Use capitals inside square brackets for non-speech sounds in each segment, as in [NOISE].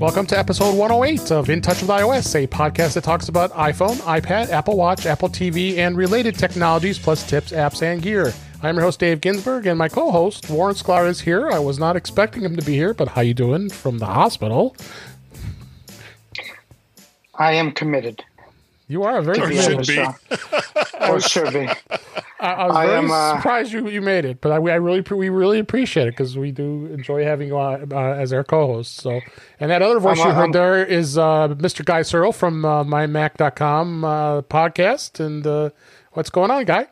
Welcome to episode 108 of In Touch with iOS, a podcast that talks about iPhone, iPad, Apple Watch, Apple TV, and related technologies, plus tips, apps, and gear. I'm your host Dave Ginsburg, and my co-host Warren Sklar is here. I was not expecting him to be here, but how you doing from the hospital? I am committed. You are a very to the should end of the be. [LAUGHS] or should be. I, I was I very am, uh, surprised you, you made it, but I, I really we really appreciate it because we do enjoy having you on, uh, as our co-host. So, and that other voice I'm, you uh, heard I'm- there is uh, Mr. Guy Serle from uh, MyMac.com uh, podcast. And uh, what's going on, Guy?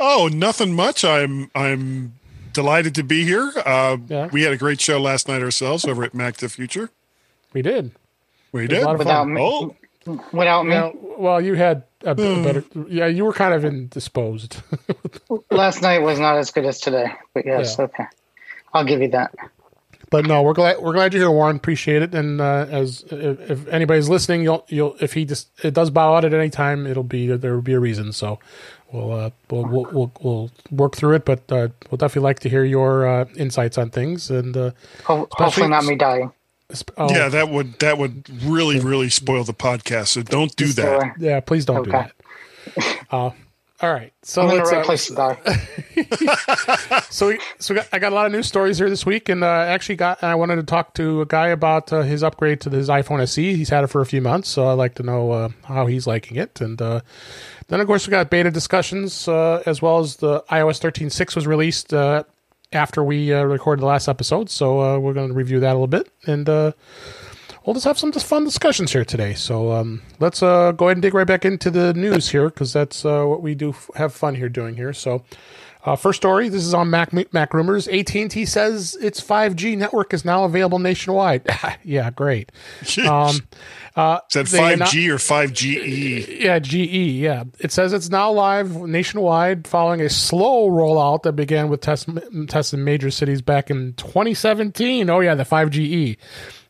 Oh, nothing much. I'm I'm delighted to be here. Uh, Yeah. We had a great show last night ourselves over at Mac the Future. We did. We was a did. lot of Without fun. me. Oh, Without me. Well, you had a, b- better. Yeah, you were kind of indisposed. [LAUGHS] Last night was not as good as today. But yes, Yeah. okay. I'll give you that. But no, we're glad we're glad you're here, Warren. Appreciate it. And uh, as if, if anybody's listening, you'll you'll if he just it does bow out at any time, it'll be there will be a reason. So we'll uh, we'll, we'll we'll we'll work through it. But uh, we'll definitely like to hear your uh, insights on things. And uh, Ho- hopefully not me dying. Sp- oh, yeah. That would that would really really spoil the podcast. So don't do So, that. yeah. Please don't do Okay. that. Uh, all right. So I'm in the let's, right uh, place to die. [LAUGHS] so we, so we got, I got a lot of news stories here this week, and uh, actually got I wanted to talk to a guy about uh, his upgrade to his iPhone SE. He's had it for a few months, so I'd like to know uh, how he's liking it. And uh, then, of course, we got beta discussions uh, as well as the iOS 13.6 was released uh, after we uh, recorded the last episode. So uh, we're going to review that a little bit, and uh, we'll just have some fun discussions here today. So um, let's uh, go ahead and dig right back into the news here because that's uh, what we do f- have fun here doing here. So. Uh, first story. This is on Mac Mac rumors. AT and T says its 5G network is now available nationwide. [LAUGHS] yeah, great. Um, uh, Is that five anno- G or five GE? yeah, GE. Yeah, it says it's now live nationwide following a slow rollout that began with test, tests in major cities back in 2017. Oh yeah, the 5GE.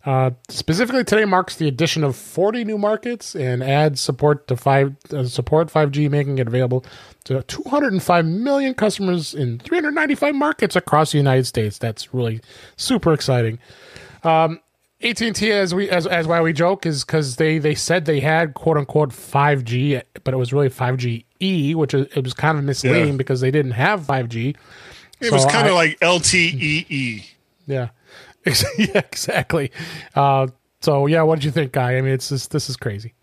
Uh, specifically, today marks the addition of 40 new markets and adds support to five uh, support 5G, making it available to 205 million customers in 395 markets across the United States. That's really super exciting. AT and T, as we as as why we joke, is because they they said they had quote unquote five G, but it was really five G E, which is, it was kind of misleading Yeah. because they didn't have five G. It was kind of like LTEE. Yeah, [LAUGHS] yeah, exactly. Uh, so yeah, what did you think, guy? I mean, it's just this is crazy.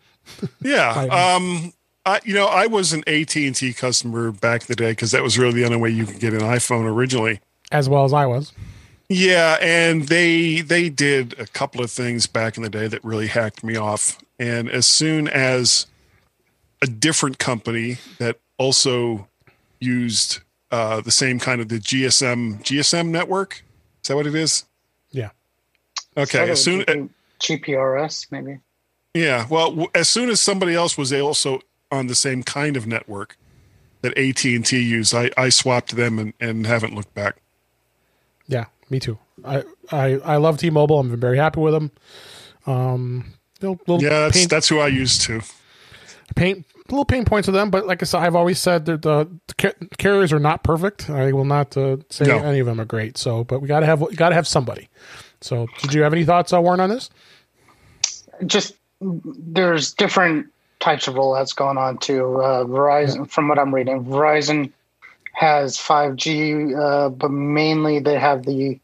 Yeah. [LAUGHS] Um. I you know I was an AT and T customer back in the day because that was really the only way you could get an iPhone originally. As well as I was. Yeah, and they they did a couple of things back in the day that really hacked me off. And as soon as a different company that also used uh, the same kind of the GSM GSM network, is that what it is? Yeah. Okay. As soon as GPRS, maybe. yeah, well, as soon as somebody else was also on the same kind of network that AT and T used, I, I swapped them and, and haven't looked back. Yeah, me too. I I, I love T-Mobile. I'm very happy with them. Um, little, little Yeah, that's pain, that's who I used to. pain, little pain points with them, but like I said, I've always said that the, the carriers are not perfect. I will not uh, say No. any of them are great. So, but we gotta have we gotta have somebody. So, did you have any thoughts, uh, Warren, on this? Just there's different types of rollouts going on too. Uh, Verizon, from what I'm reading, Verizon has 5G, uh, but mainly they have the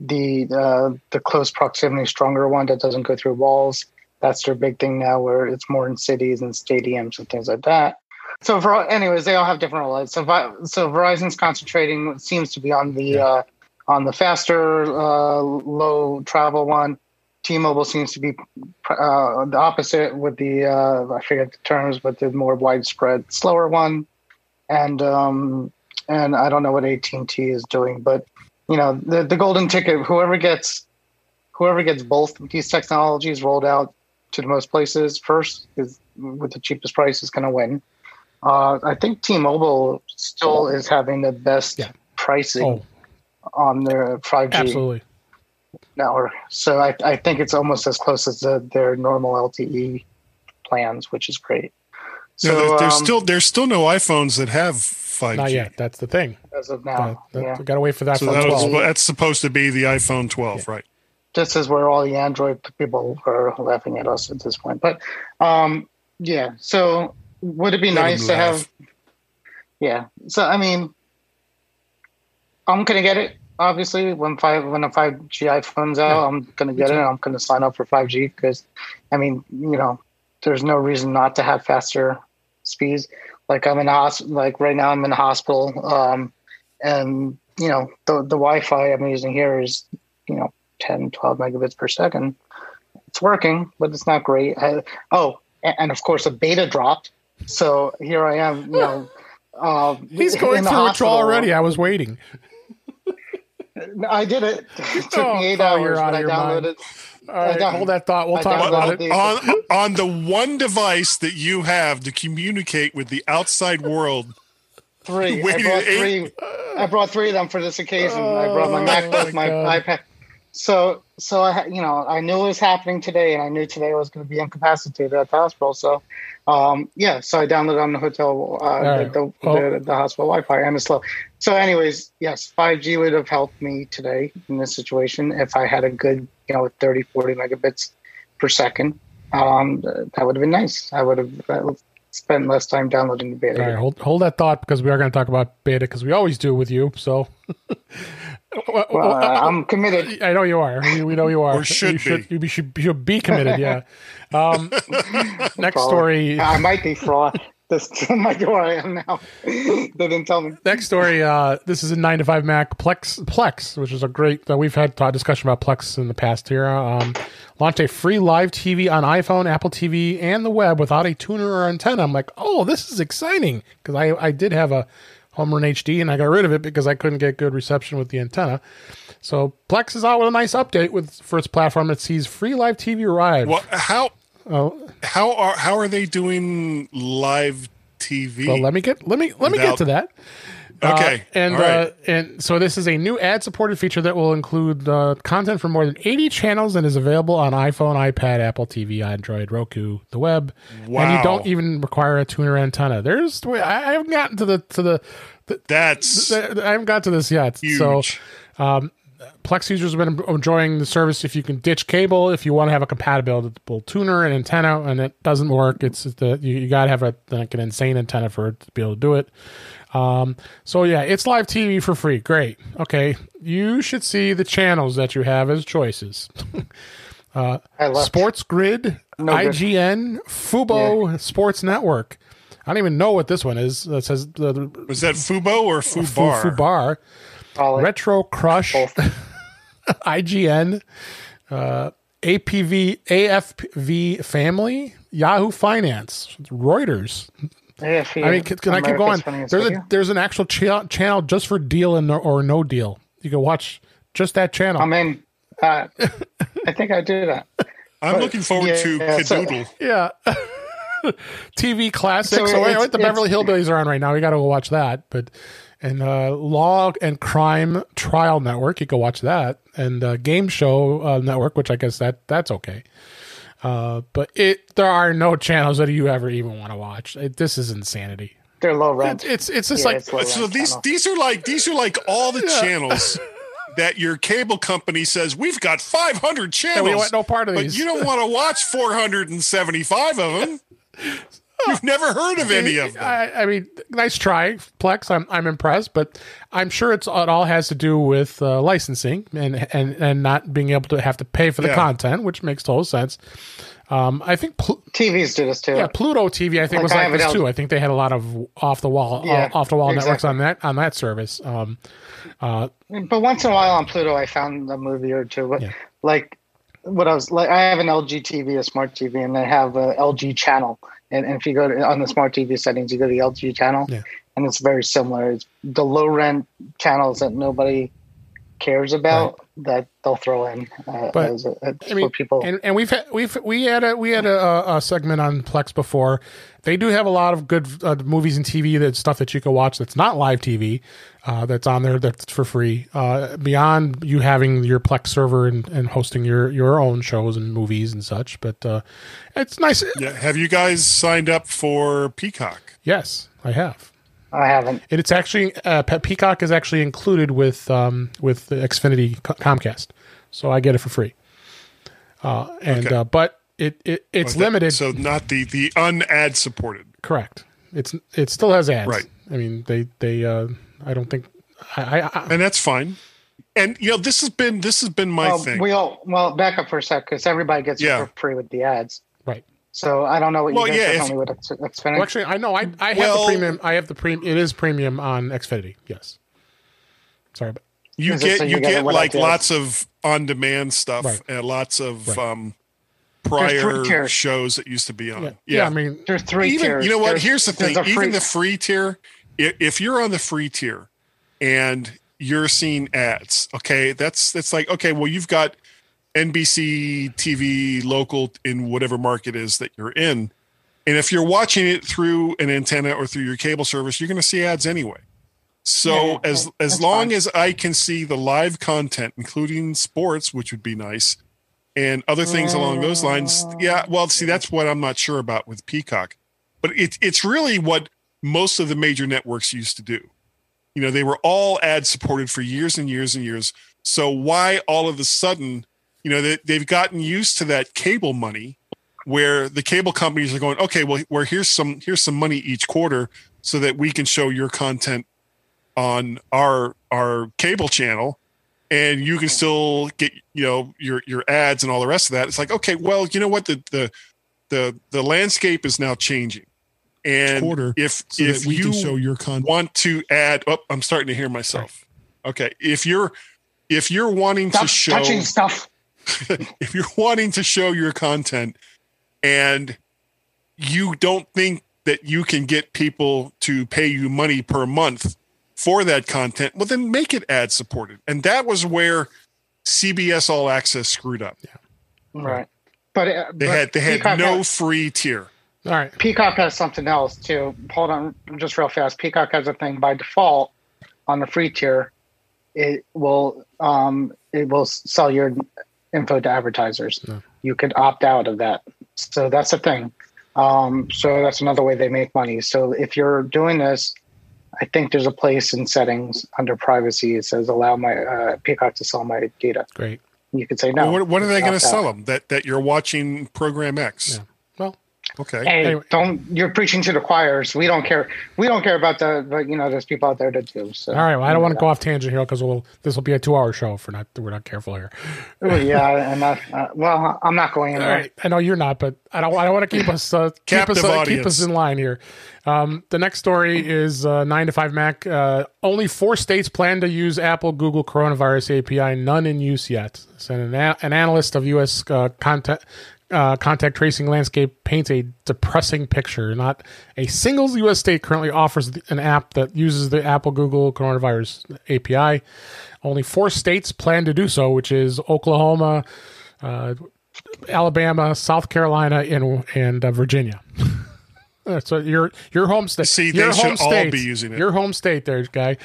the uh, the close proximity stronger one that doesn't go through walls. That's their big thing now, where it's more in cities and stadiums and things like that. So, for anyways, they all have different rollouts. So, so Verizon's concentrating seems to be on the uh, on the faster, uh, low travel one. T-Mobile seems to be uh, the opposite with the uh, I forget the terms, but the more widespread, slower one. And um, and I don't know what AT and T is doing, but you know the the golden ticket. Whoever gets whoever gets both of these technologies rolled out to the most places first is with the cheapest price is going to win. Uh, I think T-Mobile still is having the best Yeah. pricing Oh, on their 5G absolutely. network. So I, I think it's almost as close as the, their normal LTE plans, which is great. No, So there- there's um, still there's still no iPhones that have 5G. Not yet. That's the thing. as of Uh, now, that- yeah. We gotta wait for that So that was, that's supposed to be the iPhone 12, right? This is where all the Android people are laughing at us at this point. But um, yeah, so would it be Let nice to have? Yeah, so I mean, I'm gonna get it. Obviously, when five when a five G iPhone's out, I'm gonna get it. and I'm gonna sign up for five G because, I mean, you know, there's no reason not to have faster speeds. Like I'm in hos- like right now I'm in the hospital, um, and you know the the Wi-Fi I'm using here is you know 10, 12 megabits per second. It's working, but it's not great. I, oh, and, and of course a beta dropped, so here I am. You know, [LAUGHS] uh, He's going the through it hospital. already. I was waiting. I did it. [LAUGHS] It took Oh, me eight hours, out but I your mind. downloaded. All right, don't- hold that thought. We'll I talk about know. it. on on the one device that you have to communicate with the outside world. Three. [LAUGHS] I Waited brought eight- three. I brought three of them for this occasion. I brought my Oh, MacBook, my my iPad. So, so I, you know, I knew it was happening today, and I knew today I was going to be incapacitated at the hospital. So, um, yeah. So I downloaded on the hotel, uh, right. the, the, Well- the, the hospital Wi-Fi, and it's slow. So, anyways, yes, 5G would have helped me today in this situation if I had a good, you know, 30, 40 megabits per second. Um, that would have been nice. I would have spent less time downloading the beta. All right, hold hold that thought because we are going to talk about beta because we always do with you. So [LAUGHS] Well, uh, I'm committed. I know you are. We, we know you are. Or should you should, be. You should, you should be committed. Yeah. [LAUGHS] Um, next Probably. story. I might be fraud. [LAUGHS] This might be where I am now. [LAUGHS] they didn't tell me. Next story. Uh, this is a nine to five Mac Plex Plex, which is a great. Uh, we've had uh, discussion about Plex in the past here. Um, launched a free live TV on iPhone, Apple TV, and the web without a tuner or antenna. I'm like, oh, this is exciting because I I did have a Home Run HD and I got rid of it because I couldn't get good reception with the antenna. So Plex is out with a nice update with for its platform It sees free live TV arrive. Well, how Oh, how are how are they doing live TV? well, let me get let me let me get to that. okay, Uh, and right. uh, and so this is a new ad-supported feature that will include uh, content from more than 80 channels and is available on iPhone, iPad, Apple TV, Android, Roku, the web, Wow. and you don't even require a tuner antenna. There's I I haven't gotten to the to the, the, That's the I haven't got to this yet. So huge. Plex users have been enjoying the service. If you can ditch cable, if you want to have a compatible tuner and antenna, and it doesn't work, it's the you, you got to have a like an insane antenna for it to be able to do it. Um, so yeah, it's live TV for free. Great. Okay, you should see the channels that you have as choices. [LAUGHS] I left. Sports Grid, No good. IGN, Fubo, Sports Network. I don't even know what this one is. That says the, the was that Fubo or Fu- Fubar? Fubar. Solid. Retro Crush, [LAUGHS] IGN, uh, APV, AFV Family, Yahoo Finance, Reuters. AFE, I mean, can, can I keep going? There's a there's an actual cha- channel just for deal and no, or no deal. You can watch just that channel. I'm in. Uh, I think I do that. [LAUGHS] I'm looking forward yeah, to yeah, so- Kidoodle. yeah. [LAUGHS] TV classics. So So, wait, wait, the Beverly Hillbillies are on right now. We got to go watch that. But and uh, Law and Crime Trial Network, you can watch that, and uh, Game Show uh, Network, which I guess that that's okay. Uh, but it there are no channels that you ever even want to watch. It, this is insanity. They're low rent. It's it's just Yeah, like it's So these channel. these are like these are like all the [LAUGHS] channels that your cable company says we've got 500 channels. we want no part of but these. you don't want to watch 475 of them. [LAUGHS] You've never heard of any of them. I, I mean, nice try, Plex. I'm I'm impressed, but I'm sure it's it all has to do with uh, licensing and and and not being able to have to pay for the Yeah. content, which makes total sense. Um, I think Pl- TVs do this too. yeah, Pluto TV. I think Like was like this out- too. I think they had a lot of off the wall Yeah, uh, off the wall networks on that on that service. Um, uh, But once in a while on Pluto, I found a movie or two. But Yeah. like, what I was like, I have an LG TV, a smart TV, and they have a LG channel. And, and if you go to, on the smart TV settings, you go to the LG channel, Yeah. and it's very similar. It's the low rent channels that nobody cares about that they'll throw in uh, But, as a, as I mean, for people. and, and we've had, we've we had a we had a, a segment on Plex before. They do have a lot of good uh, movies and TV that stuff that you can watch that's not live TV, uh, that's on there that's for free. Uh, beyond you having your Plex server and, and hosting your your own shows and movies and such, but uh, it's nice. Yeah. Have you guys signed up for Peacock? Yes, I have. I haven't. And it's actually uh, Peacock is actually included with um, with the Xfinity Comcast, so I get it for free. uh, and Okay. uh, but it, it it's But that- limited. So not the the unad supported. correct. It's it still has ads. Right. I mean, they they uh, I don't think I, I, I and that's fine. And you know, this has been this has been my well, thing. we all well back up for a sec because everybody gets Yeah. it for free with the ads. right. So I don't know what Well, you guys yeah, are if- telling me with X- Xfinity. Well, actually, I know I I have Well- the premium. I have the premium. It is premium on Xfinity. Yes. Sorry, but you get so you, you get get like lots of on demand stuff Right. and lots of Right. um prior tiers. shows that used to be on. yeah, yeah. I mean, There's three even tiers. you know what? There's- Here's the thing. free- Even the free tier, i- if you're on the free tier and you're seeing ads, okay, that's that's like okay, well, you've got NBC TV local in whatever market is that you're in, and if you're watching it through an antenna or through your cable service, you're going to see ads anyway. So Yeah, yeah, as as that's long fine. as I can see the live content, including sports, which would be nice, and other things along those lines, yeah. Well, see, oh. that's what I'm not sure about with Peacock, but it's it's really what most of the major networks used to do. You know, they were all ad supported for years and years and years. So why all of a sudden, you know, they, they've gotten used to that cable money, where the cable companies are going, okay, well, where here's some here's some money each quarter so that we can show your content on our our cable channel and you can still get you know your your ads and all the rest of that it's like okay well you know what the the the, the landscape is now changing and Quarter, if so if we you can show your content. want to add oh i'm starting to hear myself okay if you're if you're wanting Stop to show touching stuff. [LAUGHS] if you're wanting to show your content and you don't think that you can get people to pay you money per month for that content, well, then make it ad supported. And that was where CBS All Access screwed up. yeah. Right. But uh, They but had they had Peacock no has- free tier. All right. Peacock has something else too. Hold on, just real fast. Peacock has a thing by default on the free tier. It will um, it will sell your info to advertisers. No. You could opt out of that. So that's a thing. Um, so that's another way they make money. So if you're doing this, I think there's a place in settings under privacy. It says allow my uh, Peacock to sell my data. Great. You could say no. Well, what, what are they going to sell them? That that you're watching program X. Yeah. Well, Okay. Hey, Anyway. don't you're preaching to the choirs. We don't care. We don't care about the, but you know, there's people out there that do. So all right. Well, I don't want to go off tangent here because we'll this will be a two-hour show if we're not we're not careful here. Yeah, and that, uh, well, I'm not going in All there. right. I know you're not, but I don't. I don't want to keep us uh, keep us uh, keep us in line here. Um, the next story is uh, nine to five Mac. Uh, only four states plan to use Apple Google Coronavirus API. None in use yet. So an, a- an analyst of U.S. Uh, contact. Uh, contact tracing landscape paints a depressing picture. Not a single U.S. state currently offers an app that uses the Apple Google Coronavirus API. Only four states plan to do so, which is Oklahoma, uh, Alabama, South Carolina, and and uh, Virginia. [LAUGHS] So your your home state, See, they your should home all state, be using it. Your home state, there, guy.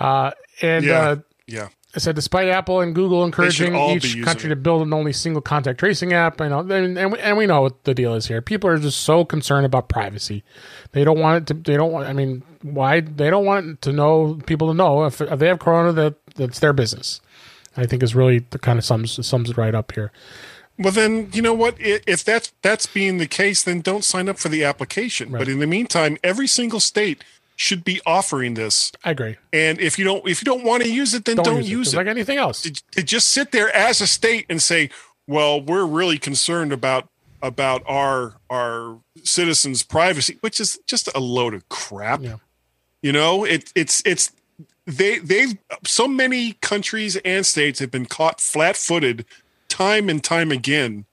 Uh, and Yeah. uh, Yeah. I said, despite Apple and Google encouraging each country it. to build an only single contact tracing app, you know, and, and, we, and we know what the deal is here. People are just so concerned about privacy. They don't want it to. They don't want. I mean, why? They don't want to know people to know if, if they have corona that that's their business. I think is really the kind of sums sums it right up here. Well, then you know what? If that's that's being the case, then don't sign up for the application. But in the meantime, every single state should be offering this. I agree. And if you don't if you don't want to use it, then don't, it. use Just it. like anything else. to, to just sit there as a state and say, "Well, we're really concerned about about our our citizens' privacy," which is just a load of crap. Yeah. You know, it, it's it's they they've so many countries and states have been caught flat-footed time and time again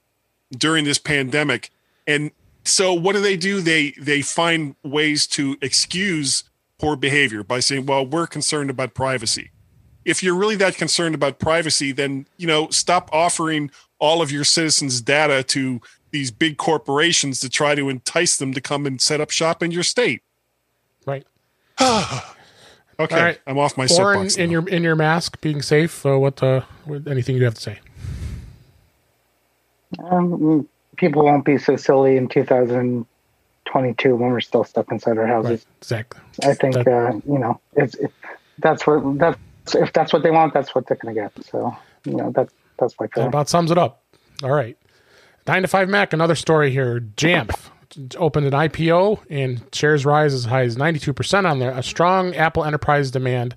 during this pandemic and so what do they do they they find ways to excuse poor behavior by saying well we're concerned about privacy if you're really that concerned about privacy then you know stop offering all of your citizens data to these big corporations to try to entice them to come and set up shop in your state Right. [SIGHS] okay All right. i'm off my Or in, in your in your mask, being safe. Uh, what uh, what- anything you have to say? Um, people won't be so silly in 2022 when we're still stuck inside our houses. Right. Exactly. I think That- uh, you know it's it, that's what that's if that's what they want, that's what they're going to get. So you know that that's my That about sums it up. All right. Nine to five Mac, another story here. Jamf opened an IPO and shares rise as high as 92% on there. A strong Apple enterprise demand.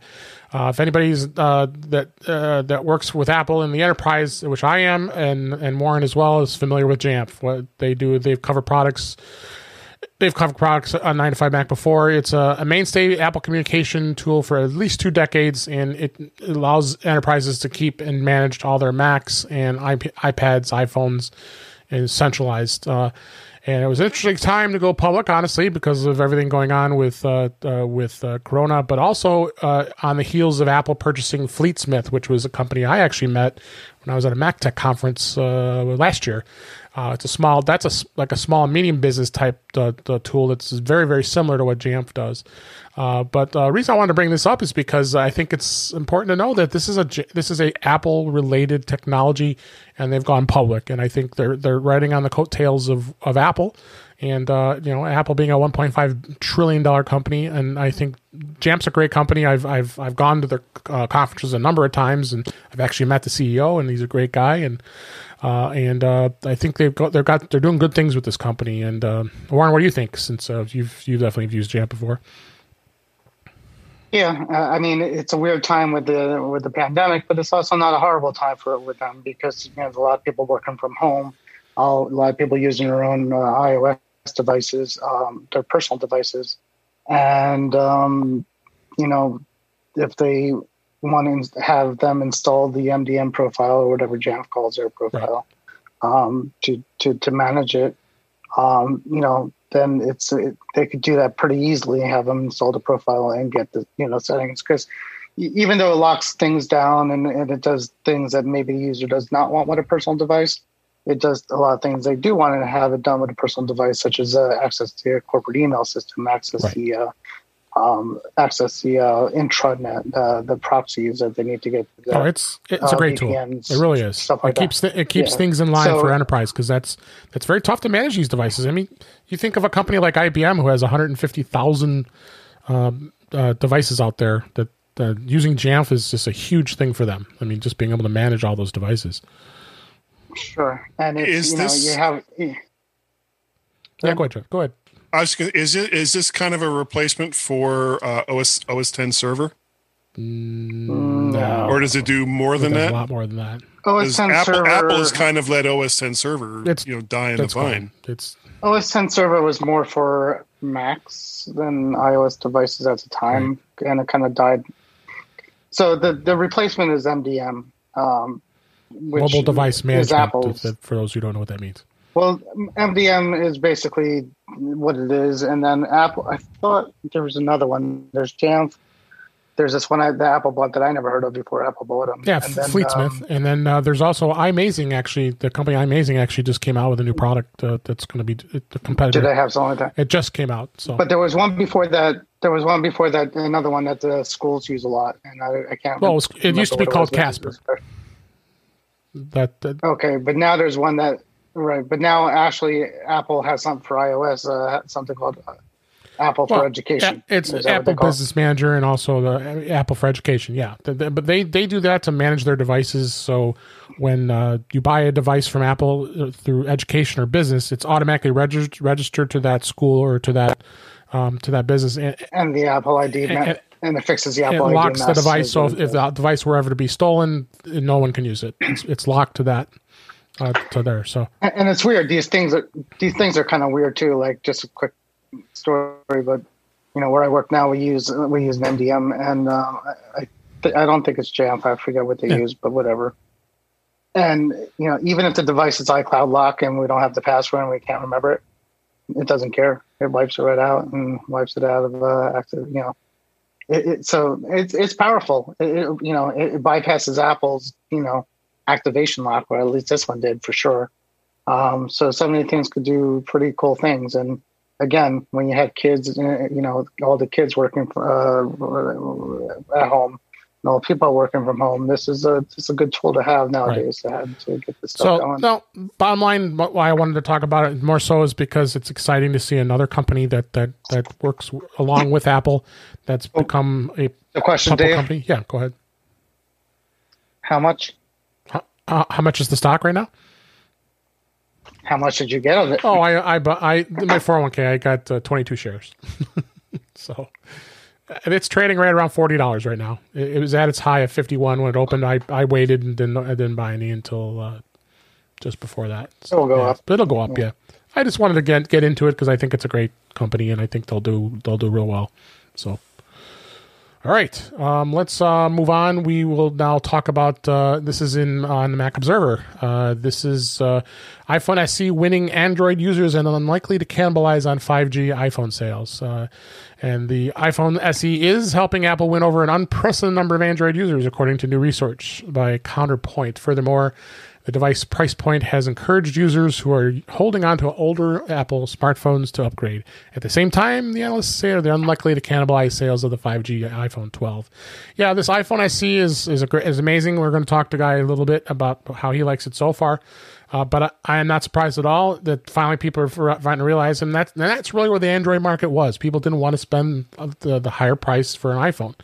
Uh, if anybody's uh, that uh, that works with Apple in the enterprise, which I am, and and Warren as well, is familiar with Jamf. What they do, they've covered products. They've covered products on 9 to 5 Mac before. It's a, a mainstay Apple communication tool for at least two decades, and it, allows enterprises to keep and manage all their Macs and iP- iPads, iPhones, and centralized. And it was an interesting time to go public, honestly, because of everything going on with uh, uh, with uh, Corona, but also uh, on the heels of Apple purchasing Fleetsmith, which was a company I actually met when I was at a MacTech conference uh, last year. Uh, it's a small, that's a like a small medium business type tool that's very very similar to what Jamf does. but the reason I wanted to bring this up is because I think it's important to know that this is a this is a Apple related technology, and they've gone public, and I think they're they're riding on the coattails of of Apple and uh, you know Apple being a 1.5 trillion dollar company, and I think Jamf's a great company. I've I've I've gone to their uh, conferences a number of times, and I've actually met the CEO, and he's a great guy, and uh, and uh, I think they've got they've got they're doing good things with this company. And uh, Warren, what do you think? Since uh, you've you definitely used Jamf before. Yeah, I mean it's a weird time with the with the pandemic, but it's also not a horrible time for it with them because you know, there's a lot of people working from home, a lot of people using their own iOS devices, um, their personal devices, and um, you know, if they want to have them install the MDM profile or whatever Jamf calls their profile right. um, to to to manage it, um, you know, then it's it, they could do that pretty easily. Have them install the profile and get the you know settings because even though it locks things down and, and it does things that maybe the user does not want with a personal device, it does a lot of things they do want to have it done with a personal device, such as uh, access to a corporate email system, access right. the uh, um, access the uh, intranet, uh, the proxies that they need to get. The, oh, it's it's a great VPNs, tool. It really is. Stuff like it keeps th- it keeps yeah. things in line so, for enterprise because that's that's very tough to manage these devices. I mean, you think of a company like IBM who has 150,000 um, uh, devices out there that using Jamf is just a huge thing for them. I mean, just being able to manage all those devices. Sure, and it's, is you know this, you have. Yeah, go ahead, Jeff. Go ahead. I was gonna, is it is this kind of a replacement for uh, OS OS 10 server? Mm, no. Or does it do more than that? A lot more than that. OS 10 Apple, server. Apple has kind of let OS 10 server, it's, you know, die in the vine. It's OS 10 server was more for Macs than iOS devices at the time, right. and it kind of died. So the the replacement is MDM. Um, mobile device management. For those who don't know what that means. Well, MDM is basically what it is, and then Apple. I thought there was another one. There's Jamf. There's this one I, the Apple bought that I never heard of before. Apple bought them. Yeah, and then, Fleetsmith, um, and then uh, there's also iMazing. Actually, the company iMazing actually just came out with a new product uh, that's going to be the competitor. Did they have something like that? It just came out. So, but there was one before that. There was one before that. Another one that the schools use a lot, and I, I can't. Well, it, it used to be called Casper. That, that, okay, but now there's one that right. But now actually, Apple has something for iOS, uh, something called uh, Apple well, for Education. It's Apple Business Manager and also the Apple for Education. Yeah, the, the, but they they do that to manage their devices. So when uh, you buy a device from Apple uh, through education or business, it's automatically registered registered to that school or to that um, to that business and, and the Apple ID. And, and it fixes the Apple. It locks the device, so if, if, the device were ever to be stolen, no one can use it. It's, it's locked to that, uh, to there. So, and, and, it's weird. These things are these things are kind of weird too. Like just a quick story, but you know where I work now, we use we use an MDM, and um, I I don't think it's Jamf. I forget what they yeah. use, but whatever. And you know, even if the device is iCloud lock and we don't have the password and we can't remember it, it doesn't care. It wipes it right out and wipes it out of uh, active. You know, it, it, so it's it's powerful. It, you know, it, bypasses Apple's you know activation lock, or at least this one did for sure. Um, so so many things could do pretty cool things. And again, when you have kids, uh, you know, all the kids working uh, at home, no, people are working from home. This is a this is a good tool to have nowadays right. to, have, to get this stuff so, going. No, bottom line, why I wanted to talk about it more so is because it's exciting to see another company that that that works along with Apple that's oh, become a the question, Dave. company. Yeah, go ahead. How much? How, uh, how much is the stock right now? How much did you get of it? Oh, I, I, I, my 401k, I got uh, 22 shares. [LAUGHS] so, it's trading right around forty dollars right now. It, it was at its high of 51 when it opened. I, I waited and didn't, I didn't buy any until uh, just before that. So, It'll go yeah, up. But it'll go up. Yeah. I just wanted to get get into it because I think it's a great company and I think they'll do they'll do real well. So. All right, um, let's uh, move on. We will now talk about uh, this is in on the Mac Observer. Uh, this is uh, iPhone SE winning Android users and unlikely to cannibalize on 5G iPhone sales. Uh, and the iPhone SE is helping Apple win over an unprecedented number of Android users, according to new research by Counterpoint. Furthermore, the device price point has encouraged users who are holding on to older Apple smartphones to upgrade. At the same time, the analysts say they're unlikely to cannibalize sales of the 5G iPhone 12. Yeah, this iPhone SE is is a is amazing. We're going to talk to Guy a little bit about how he likes it so far. Uh, but I, I am not surprised at all that finally people are starting to realize, and that's and that's really where the Android market was. People didn't want to spend the, the higher price for an iPhone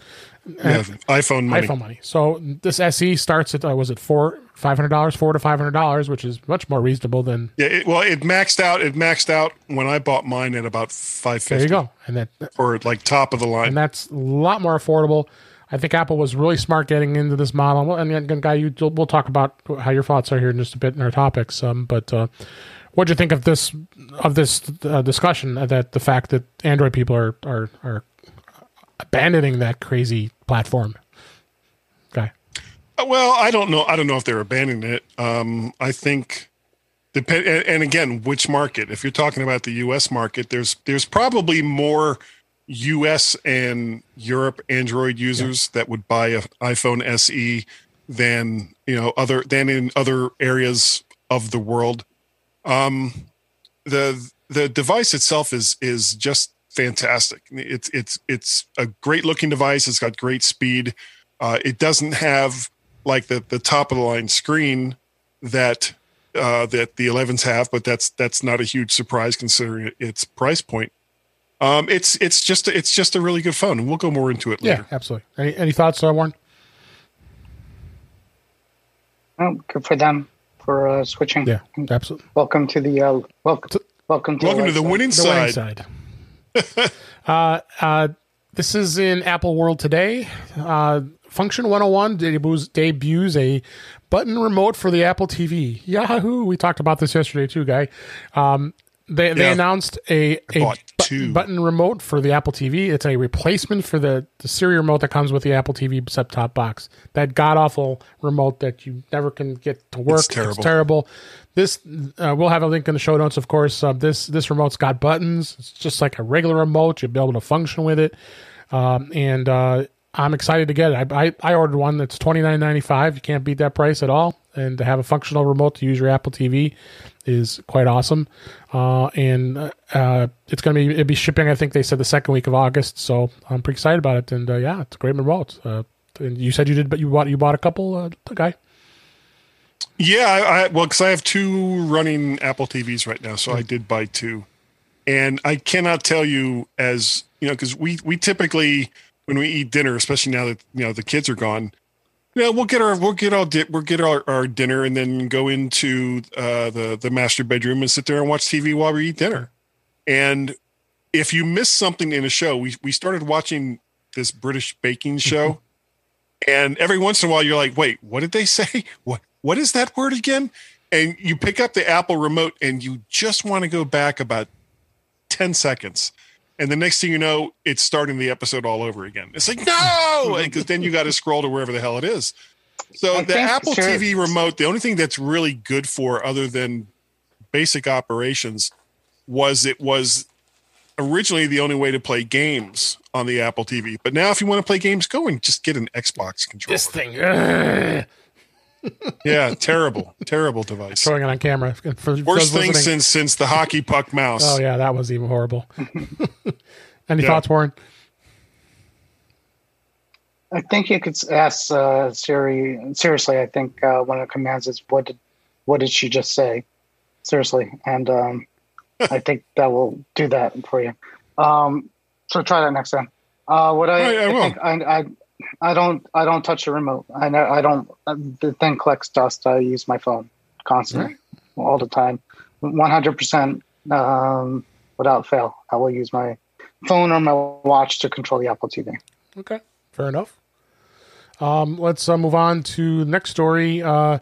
Yeah, iPhone money. iPhone money. So this SE starts at uh, was it four five hundred dollars, four to five hundred dollars, which is much more reasonable than Yeah, it, well, it maxed out. It maxed out when I bought mine at about five there you go, and that or like top of the line, and that's a lot more affordable. I think Apple was really smart getting into this model. And again, guy, you we'll talk about how your thoughts are here in just a bit in our topics. Um, but uh, what do you think of this of this uh, discussion that the fact that Android people are are are abandoning that crazy platform? Guy, Uh, Well, I don't know. I don't know if they're abandoning it. Um, I think depend. And, again, which market? If you're talking about the U.S. market, there's there's probably more U.S. and Europe Android users that would buy a iPhone SE than you know other than in other areas of the world. Um, the the device itself is is just fantastic. It's it's it's a great looking device. It's got great speed. Uh, it doesn't have like the the top of the line screen that uh, that the 11s have, but that's that's not a huge surprise considering its price point. Um, it's it's just it's just a really good phone, and we'll go more into it yeah, later. absolutely. Any any thoughts, uh, Warren? Oh, good for them for uh, switching. Yeah, absolutely. Welcome to the uh, welcome. Welcome to Welcome to the light winning the winning side. [LAUGHS] uh, uh, this is in Apple World today. Uh, Function 101 debuts, debuts a button remote for the Apple TV. Yahoo! We talked about this yesterday too, guy. Um, they they Yeah. announced a, a bu- two. button remote for the Apple TV. It's a replacement for the, the Siri remote that comes with the Apple TV set top box. That god awful remote that you never can get to work. terrible. terrible. This uh, we'll have a link in the show notes, of course. Uh, this this remote's got buttons. It's just like a regular remote. You'll be able to function with it, um, and uh, I'm excited to get it. I, I, I ordered one that's twenty nine ninety five. You can't beat that price at all. And to have a functional remote to use your Apple TV is quite awesome. Uh, and uh, it's gonna be it'll be shipping. I think they said the second week of August. So I'm pretty excited about it. And uh, yeah, it's a great remote. Uh, and you said you did, but you bought you bought a couple, uh, guy. Yeah, I, I well, because I have two running Apple TVs right now, so I did buy two, and I cannot tell you as you know because we we typically when we eat dinner, especially now that you know the kids are gone, know we'll get our we'll get our di- we'll get our, our dinner and then go into uh, the the master bedroom and sit there and watch TV while we eat dinner, and if you miss something in a show, we we started watching this British baking show. [LAUGHS] And every once in a while, you're like, wait, what did they [LAUGHS] say? What what is that word again? And you pick up the Apple remote and you just want to go back about 10 seconds. And the next thing you know, it's starting the episode all over again. It's like, no, [LAUGHS] because then you got to scroll to wherever the hell it is. So I the Apple sure. TV remote, the only thing that's really good for other than basic operations was it was originally the only way to play games on the Apple TV. But now if you want to play games, go and just get an Xbox controller. This thing. ugh. Yeah, terrible, terrible device. showing it on camera. For, for Worst thing listening. since since the hockey puck mouse. Oh yeah, that was even horrible. [LAUGHS] Any Yeah. thoughts, Warren? I think you could ask uh, Siri. Seriously, I think uh, one of the commands is what did what did she just say? Seriously, and um, I think that will do that for you. Um, so try that next time. Uh, what I, Right, I I, will. think I, I I don't I don't touch the remote. I know I don't. The thing collects dust. I use my phone constantly, all the time. 100% um, without fail. I will use my phone or my watch to control the Apple TV. Okay, fair enough. Um, let's uh, move on to the next story. Uh,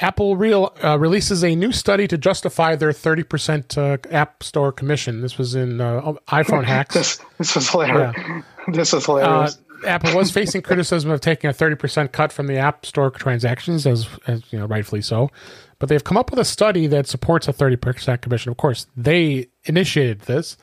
Apple real, uh, releases a new study to justify their 30% uh, App Store commission. This was in uh, iPhone [LAUGHS] hacks. this, this was hilarious. Yeah. [LAUGHS] This was hilarious. Apple was facing criticism of taking a 30% cut from the App Store transactions, as, as you know, rightfully so but they've come up with a study that supports a 30% commission. Of course, they initiated this.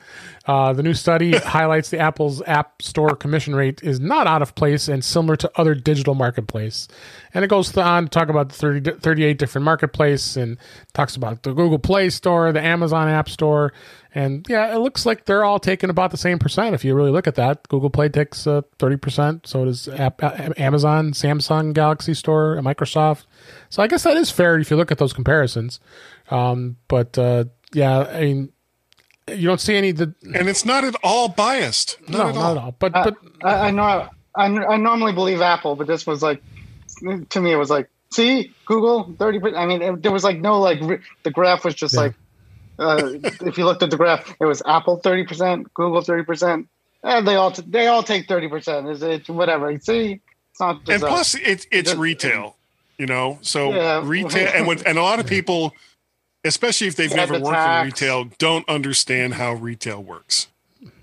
Uh, the new study [LAUGHS] highlights the Apple's App Store commission rate is not out of place and similar to other digital marketplace. And it goes on to talk about the 30, 38 different marketplace and talks about the Google Play Store, the Amazon App Store, and yeah, it looks like they're all taking about the same percent if you really look at that. Google Play takes uh, 30%, so does App, Amazon, Samsung Galaxy Store, and Microsoft. So I guess that is fair if you look at those comparisons. Um, but uh, yeah, I mean, you don't see any. The, and it's not at all biased. Not no, at not all. at all. But, I, but I, I know I, I normally believe Apple, but this was like, to me, it was like, see, Google, 30%. I mean, it, there was like no, like, the graph was just yeah. like, uh, if you looked at the graph, it was Apple thirty percent, Google thirty percent. And they all t- they all take thirty percent. Is it whatever? See, it's not. And plus, it's it's retail, you know. So yeah. retail, and when and a lot of people, especially if they've yeah, never the worked tax. in retail, don't understand how retail works.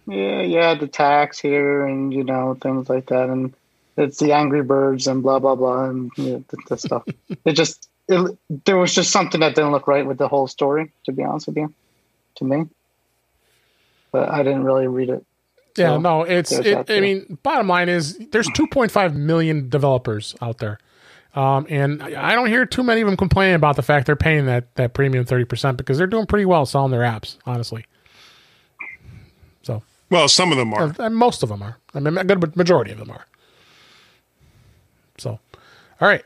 Yeah, yeah, the tax here, and you know things like that, and it's the Angry Birds and blah blah blah, and you know, the, the stuff. it just it, there was just something that didn't look right with the whole story. To be honest with you, to me, but I didn't really read it. Yeah, no, it's. It, I mean, bottom line is there's 2.5 million developers out there, um, and I don't hear too many of them complaining about the fact they're paying that that premium 30 percent because they're doing pretty well selling their apps, honestly. So, well, some of them are. Uh, most of them are. I mean, a good majority of them are. So, all right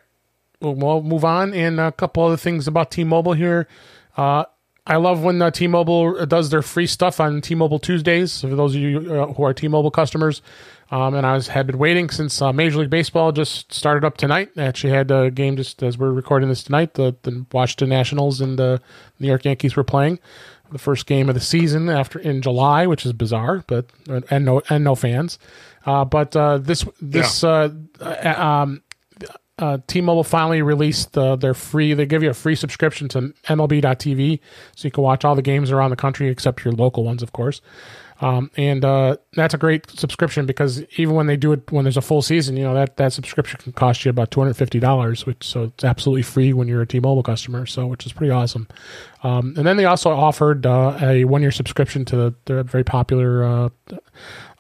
we'll move on. And a couple other things about T-Mobile here. Uh, I love when uh, T-Mobile does their free stuff on T-Mobile Tuesdays. For those of you uh, who are T-Mobile customers, um, and I was had been waiting since uh, Major League Baseball just started up tonight. Actually had a game just as we're recording this tonight. The, the Washington Nationals and the New York Yankees were playing the first game of the season after in July, which is bizarre, but and no and no fans. Uh, but uh, this this yeah. uh, um, uh, T-Mobile finally released uh, their free. They give you a free subscription to MLB.TV, so you can watch all the games around the country except your local ones, of course. Um, and uh, that's a great subscription because even when they do it when there's a full season, you know that that subscription can cost you about two hundred fifty dollars, which so it's absolutely free when you're a T-Mobile customer. So which is pretty awesome. Um, and then they also offered uh, a one year subscription to their very popular uh,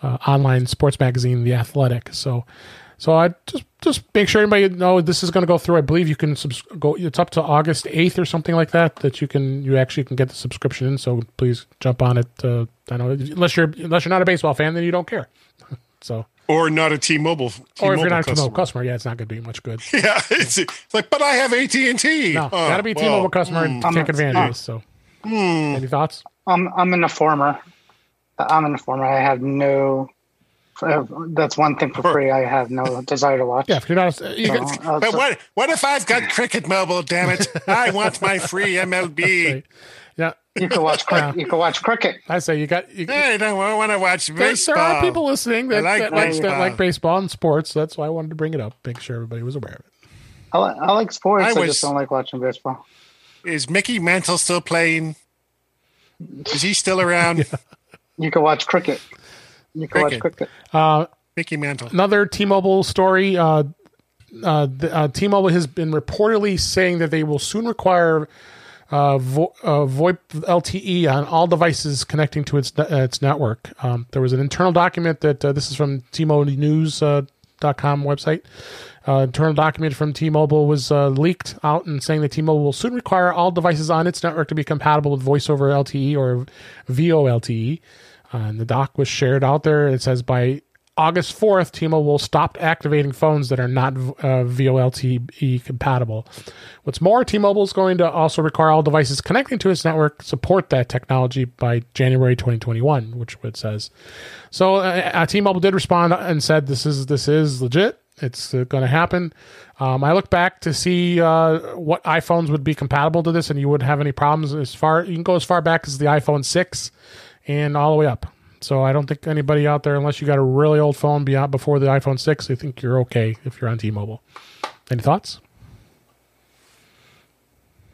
uh, online sports magazine, The Athletic. So so I just just make sure everybody know this is going to go through. I believe you can subs- go. It's up to August eighth or something like that that you can you actually can get the subscription in. So please jump on it. Uh, I know unless you're unless you're not a baseball fan, then you don't care. [LAUGHS] so or not a T-Mobile, T-Mobile or if you're not a T-Mobile customer, yeah, it's not going to be much good. [LAUGHS] yeah, it's, it's, like, but I have AT and T. No, got to be a T-Mobile well, customer mm, and take advantage of this. So, mm. any thoughts? I'm I'm in the former. I'm in the former. I have no that's one thing for free. I have no desire to watch. Yeah, if you're not, you so, uh, but what what if I've got [LAUGHS] Cricket Mobile? Damn it! I want my free [LAUGHS] MLB. Right. Yeah, you can watch. Cricket. You can watch cricket. I say you got. You, hey, I don't want to watch baseball. There, are people listening that like, that, like, that like baseball and sports. That's why I wanted to bring it up. Make sure everybody was aware of it. I, like, I like sports. I, I was, just don't like watching baseball. Is Mickey Mantle still playing? Is he still around? [LAUGHS] yeah. You can watch cricket. You can cricket. Uh, Mickey Mantle. Another T-Mobile story. Uh, uh, the, uh, T-Mobile has been reportedly saying that they will soon require uh, vo- uh, VoIP LTE on all devices connecting to its its network. Um, there was an internal document that uh, this is from T-Mobile News. Uh, .com website. Uh, internal document from T-Mobile was uh, leaked out and saying that T-Mobile will soon require all devices on its network to be compatible with Voice over LTE or VoLTE. Uh, and the doc was shared out there. It says by August 4th, T-Mobile will stop activating phones that are not uh, VoLTE compatible. What's more, T-Mobile is going to also require all devices connecting to its network support that technology by January 2021, which it says. So uh, uh, T-Mobile did respond and said this is this is legit. It's uh, going to happen. Um, I look back to see uh, what iPhones would be compatible to this, and you wouldn't have any problems. As far you can go as far back as the iPhone six, and all the way up. So I don't think anybody out there, unless you got a really old phone beyond before the iPhone six, I think you're okay if you're on T-Mobile. Any thoughts?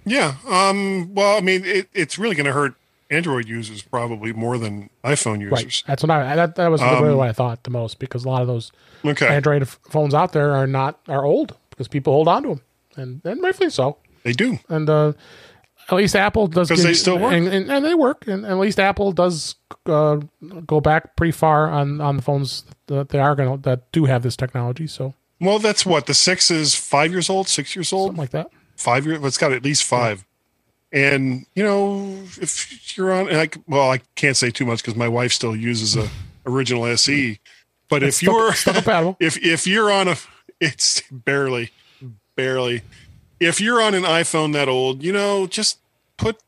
Yeah. Um, well, I mean, it, it's really going to hurt Android users probably more than iPhone users. Right. That's what I. That, that was Um, really what I thought the most because a lot of those Okay. Android phones out there are not are old because people hold on to them, and and rightfully so. they do. And uh, at least Apple does 'Cause give they still work. and, and, and they work. And at least Apple does uh, go back pretty far on on the phones that they are going to that do have this technology. So Well, that's what the six is five years old, six years old, something like that. five years. But it's got at least five. And you know, if you're on, like, well, I can't say too much because my wife still uses a [LAUGHS] original SE. But if Still- you're still [LAUGHS] if if you're on a, it's barely, barely. If you're on an iPhone that old, you know, just put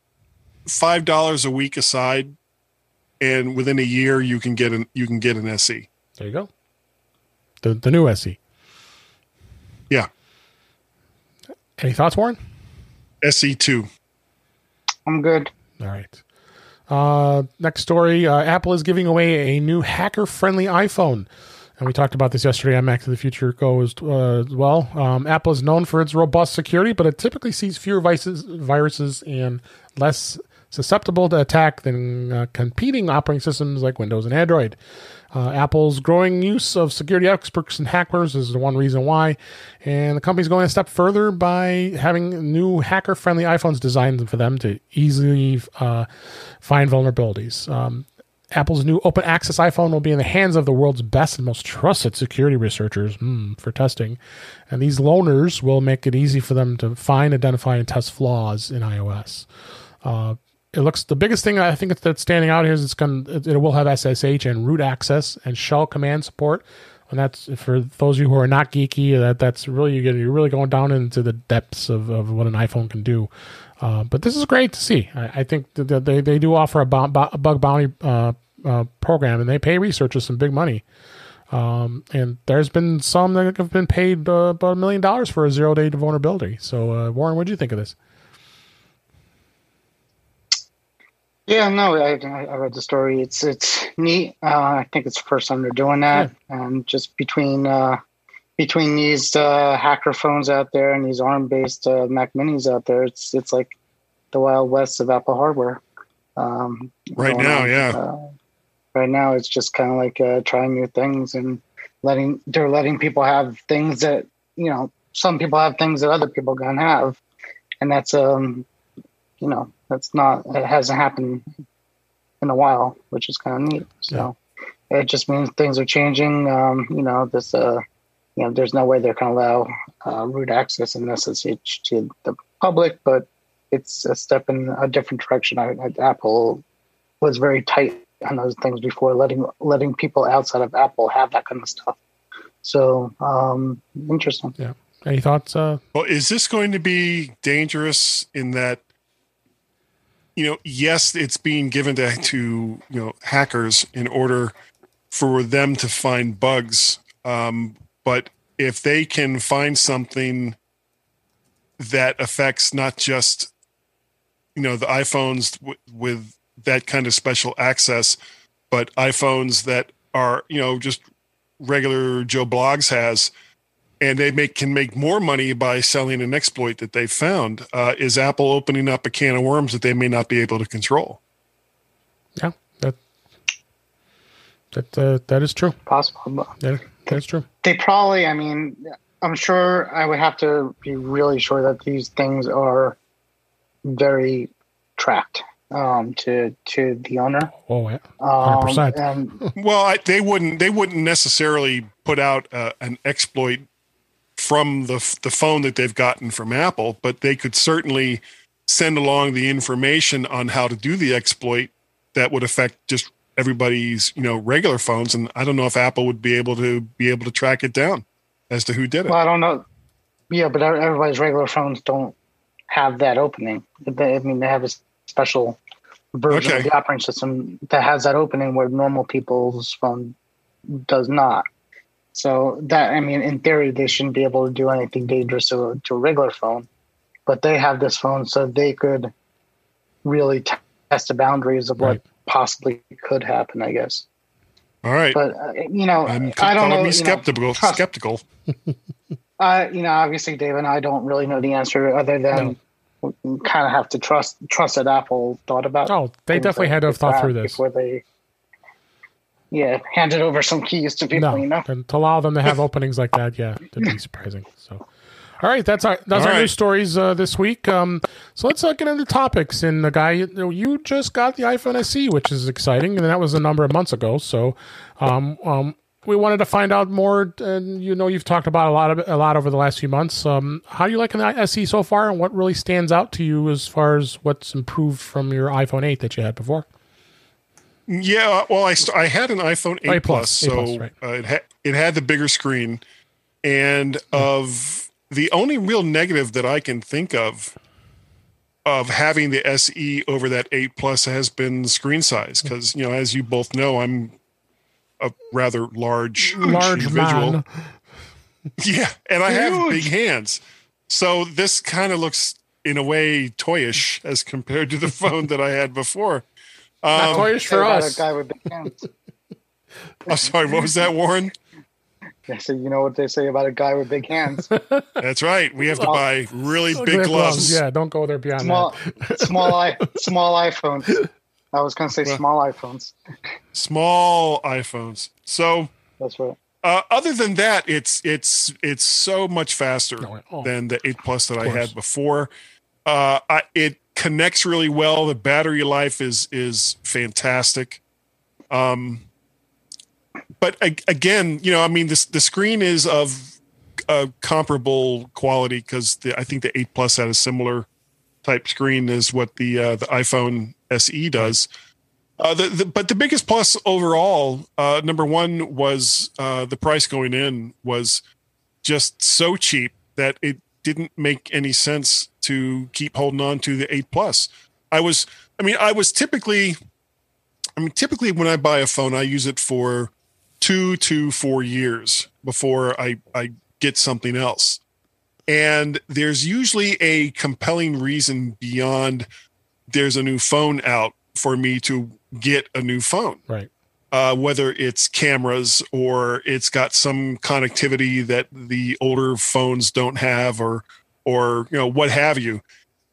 five dollars a week aside, and within a year you can get an you can get an. SE. There you go. The the new SE. Yeah, Any thoughts, Warren? SE two. I'm good. All right. Uh, next story uh, Apple is giving away a new hacker friendly iPhone. And we talked about this yesterday on Mac to the Future Go as, uh, well. Um, Apple is known for its robust security, but it typically sees fewer vices, viruses and less susceptible to attack than uh, competing operating systems like Windows and Android. Uh, Apple's growing use of security experts and hackers is the one reason why. And the company's going a step further by having new hacker friendly iPhones designed for them to easily uh, find vulnerabilities. Um, Apple's new open access iPhone will be in the hands of the world's best and most trusted security researchers mm, for testing. And these loners will make it easy for them to find, identify, and test flaws in iOS. Uh, it looks the biggest thing I think that's standing out here is it's going it, it will have SSH and root access and shell command support. And that's for those of you who are not geeky. That that's really you're, you're really going down into the depths of, of what an iPhone can do. Uh, but this is great to see. I, I think that they, they do offer a, bo- bo- a bug bounty uh, uh, program, and they pay researchers some big money. Um, and there's been some that have been paid uh, about a million dollars for a zero day vulnerability. So, uh, Warren, what do you think of this? Yeah, no, I, I read the story. It's it's neat. Uh, I think it's the first time they're doing that, and just between uh, between these uh, hacker phones out there and these ARM-based uh, Mac Minis out there, it's it's like the wild west of Apple hardware. Um, Right now, on. yeah. Uh, right now, it's just kind of like uh, trying new things and letting they're letting people have things that you know some people have things that other people can have, and that's um you know that's not it hasn't happened in a while, which is kind of neat. So it just means things are changing. Um, you know, this uh, you know, there's no way they're going to allow uh, root access and SSH to the public, but it's a step in a different direction. I, I, Apple was very tight on those things before, letting letting people outside of Apple have that kind of stuff. So um, interesting. Yeah. Any thoughts? Uh, Well, is this going to be dangerous in that, you know, yes, it's being given to, to you know, hackers in order for them to find bugs. Um, but if they can find something that affects not just, you know, the iPhones w- with that kind of special access, but iPhones that are, you know, just regular Joe Bloggs has, and they make can make more money by selling an exploit that they found. Uh, is Apple opening up a can of worms that they may not be able to control? yeah, that that uh, that is true. Possible. But That, that's true. they probably i mean i'm sure i would have to be really sure that these things are very tracked um, to to the owner Oh, yeah. um, 100%. and [LAUGHS] Well, I, they wouldn't. They wouldn't necessarily put out uh, an exploit from the the phone that they've gotten from Apple, but they could certainly send along the information on how to do the exploit that would affect just everybody's you know regular phones. And I don't know if Apple would be able to be able to track it down as to who did it. well i don't know yeah but everybody's regular phones don't have that opening i mean they have a special version Okay. of the operating system that has that opening where normal people's phone does not So that I mean, in theory, they shouldn't be able to do anything dangerous to, to a regular phone, but they have this phone, so they could really t- test the boundaries of what Right. Possibly could happen. I guess, All right. but uh, you know, I'm I don't know. me you know, skeptical. trust- skeptical. [LAUGHS] Uh, you know, obviously, Dave and I don't really know the answer, other than we kind of have to trust trust that Apple thought about. Oh, they definitely like had to have thought through this. before they, yeah, handed over some keys to people. No, You know, and to allow them to have openings like that, yeah, that'd be surprising. So, all right, that's our that's All our right. news stories uh, this week. Um, so let's uh, get into topics. And the guy, you, know, you just got the iPhone SE, which is exciting, and that was a number of months ago. So, um, um, we wanted to find out more. And you know, you've talked about a lot of a lot over the last few months. Um, how are you liking the SE so far, and what really stands out to you as far as what's improved from your iPhone 8 that you had before? Yeah, well, I st- I had an iPhone 8 8 Plus, Plus, 8 so Plus, right. uh, it ha- it had the bigger screen, and of the only real negative that I can think of of having the SE over that 8 Plus has been screen size because you know as you both know I'm a rather large Large individual. man. [LAUGHS] Yeah, and I have Huge. big hands. So this kind of looks in a way toyish as compared to the [LAUGHS] phone that I had before. Not Um, toyish for us. a guy with big hands. [LAUGHS] I'm sorry, what was that, Warren? I said, you know what they say about a guy with big hands? [LAUGHS] That's right. We have to buy really Look big at gloves. Yeah, don't go there beyond Small, that. small i, [LAUGHS] small iPhones. I was going to say Well- small iPhones. Small iPhones. So That's right. uh, other than that, it's it's it's so much faster No, oh. than the 8 Plus that I had before. Uh, I, it connects really well. The battery life is is fantastic. Um, but again, you know, I mean, this the screen is of a comparable quality because I think the 8 Plus had a similar type screen as what the uh, the iPhone SE does. Uh, the, the, but the biggest plus overall, uh, number one was uh, the price going in was just so cheap that it didn't make any sense to keep holding on to the 8 plus. I was, I mean, I was typically, I mean, typically when I buy a phone, I use it for two to four years before I, I get something else. And there's usually a compelling reason beyond there's a new phone out for me to get a new phone Right. uh, whether it's cameras or it's got some connectivity that the older phones don't have or or you know what have you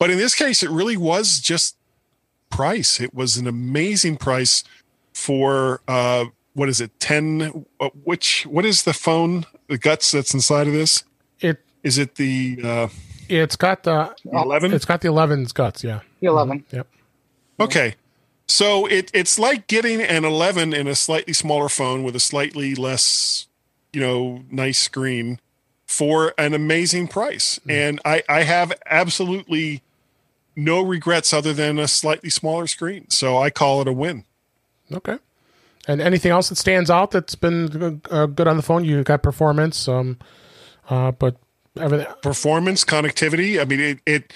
but in this case it really was just price it was an amazing price for uh what is it 10 uh, which what is the phone the guts that's inside of this It is it the uh it's got the 11 it's got the 11's guts. Yeah. The 11. Yep. Okay. So it it's like getting an 11 in a slightly smaller phone with a slightly less, you know, nice screen for an amazing price. And I I have absolutely no regrets other than a slightly smaller screen. So I call it a win. Okay. And anything else that stands out that's been uh, good on the phone? You got performance, um, uh, but everything. Performance, connectivity, I mean it it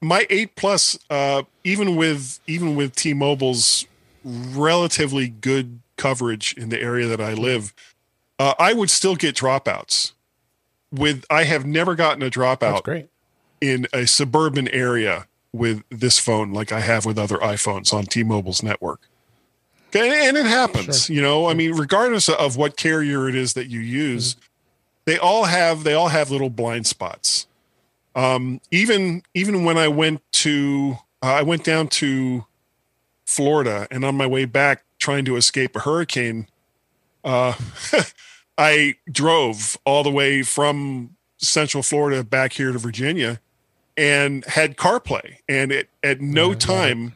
my 8 plus uh even with even with T-Mobile's relatively good coverage in the area that I live, uh, I would still get dropouts. With I have never gotten a dropout great. in a suburban area with this phone like I have with other iPhones on T-Mobile's network. And it happens, you know. I mean, regardless of what carrier it is that you use, they all have they all have little blind spots. Um, even even when I went to uh, I went down to Florida, and on my way back, trying to escape a hurricane, uh, [LAUGHS] I drove all the way from Central Florida back here to Virginia, and had CarPlay, and it, at no Yeah, I love time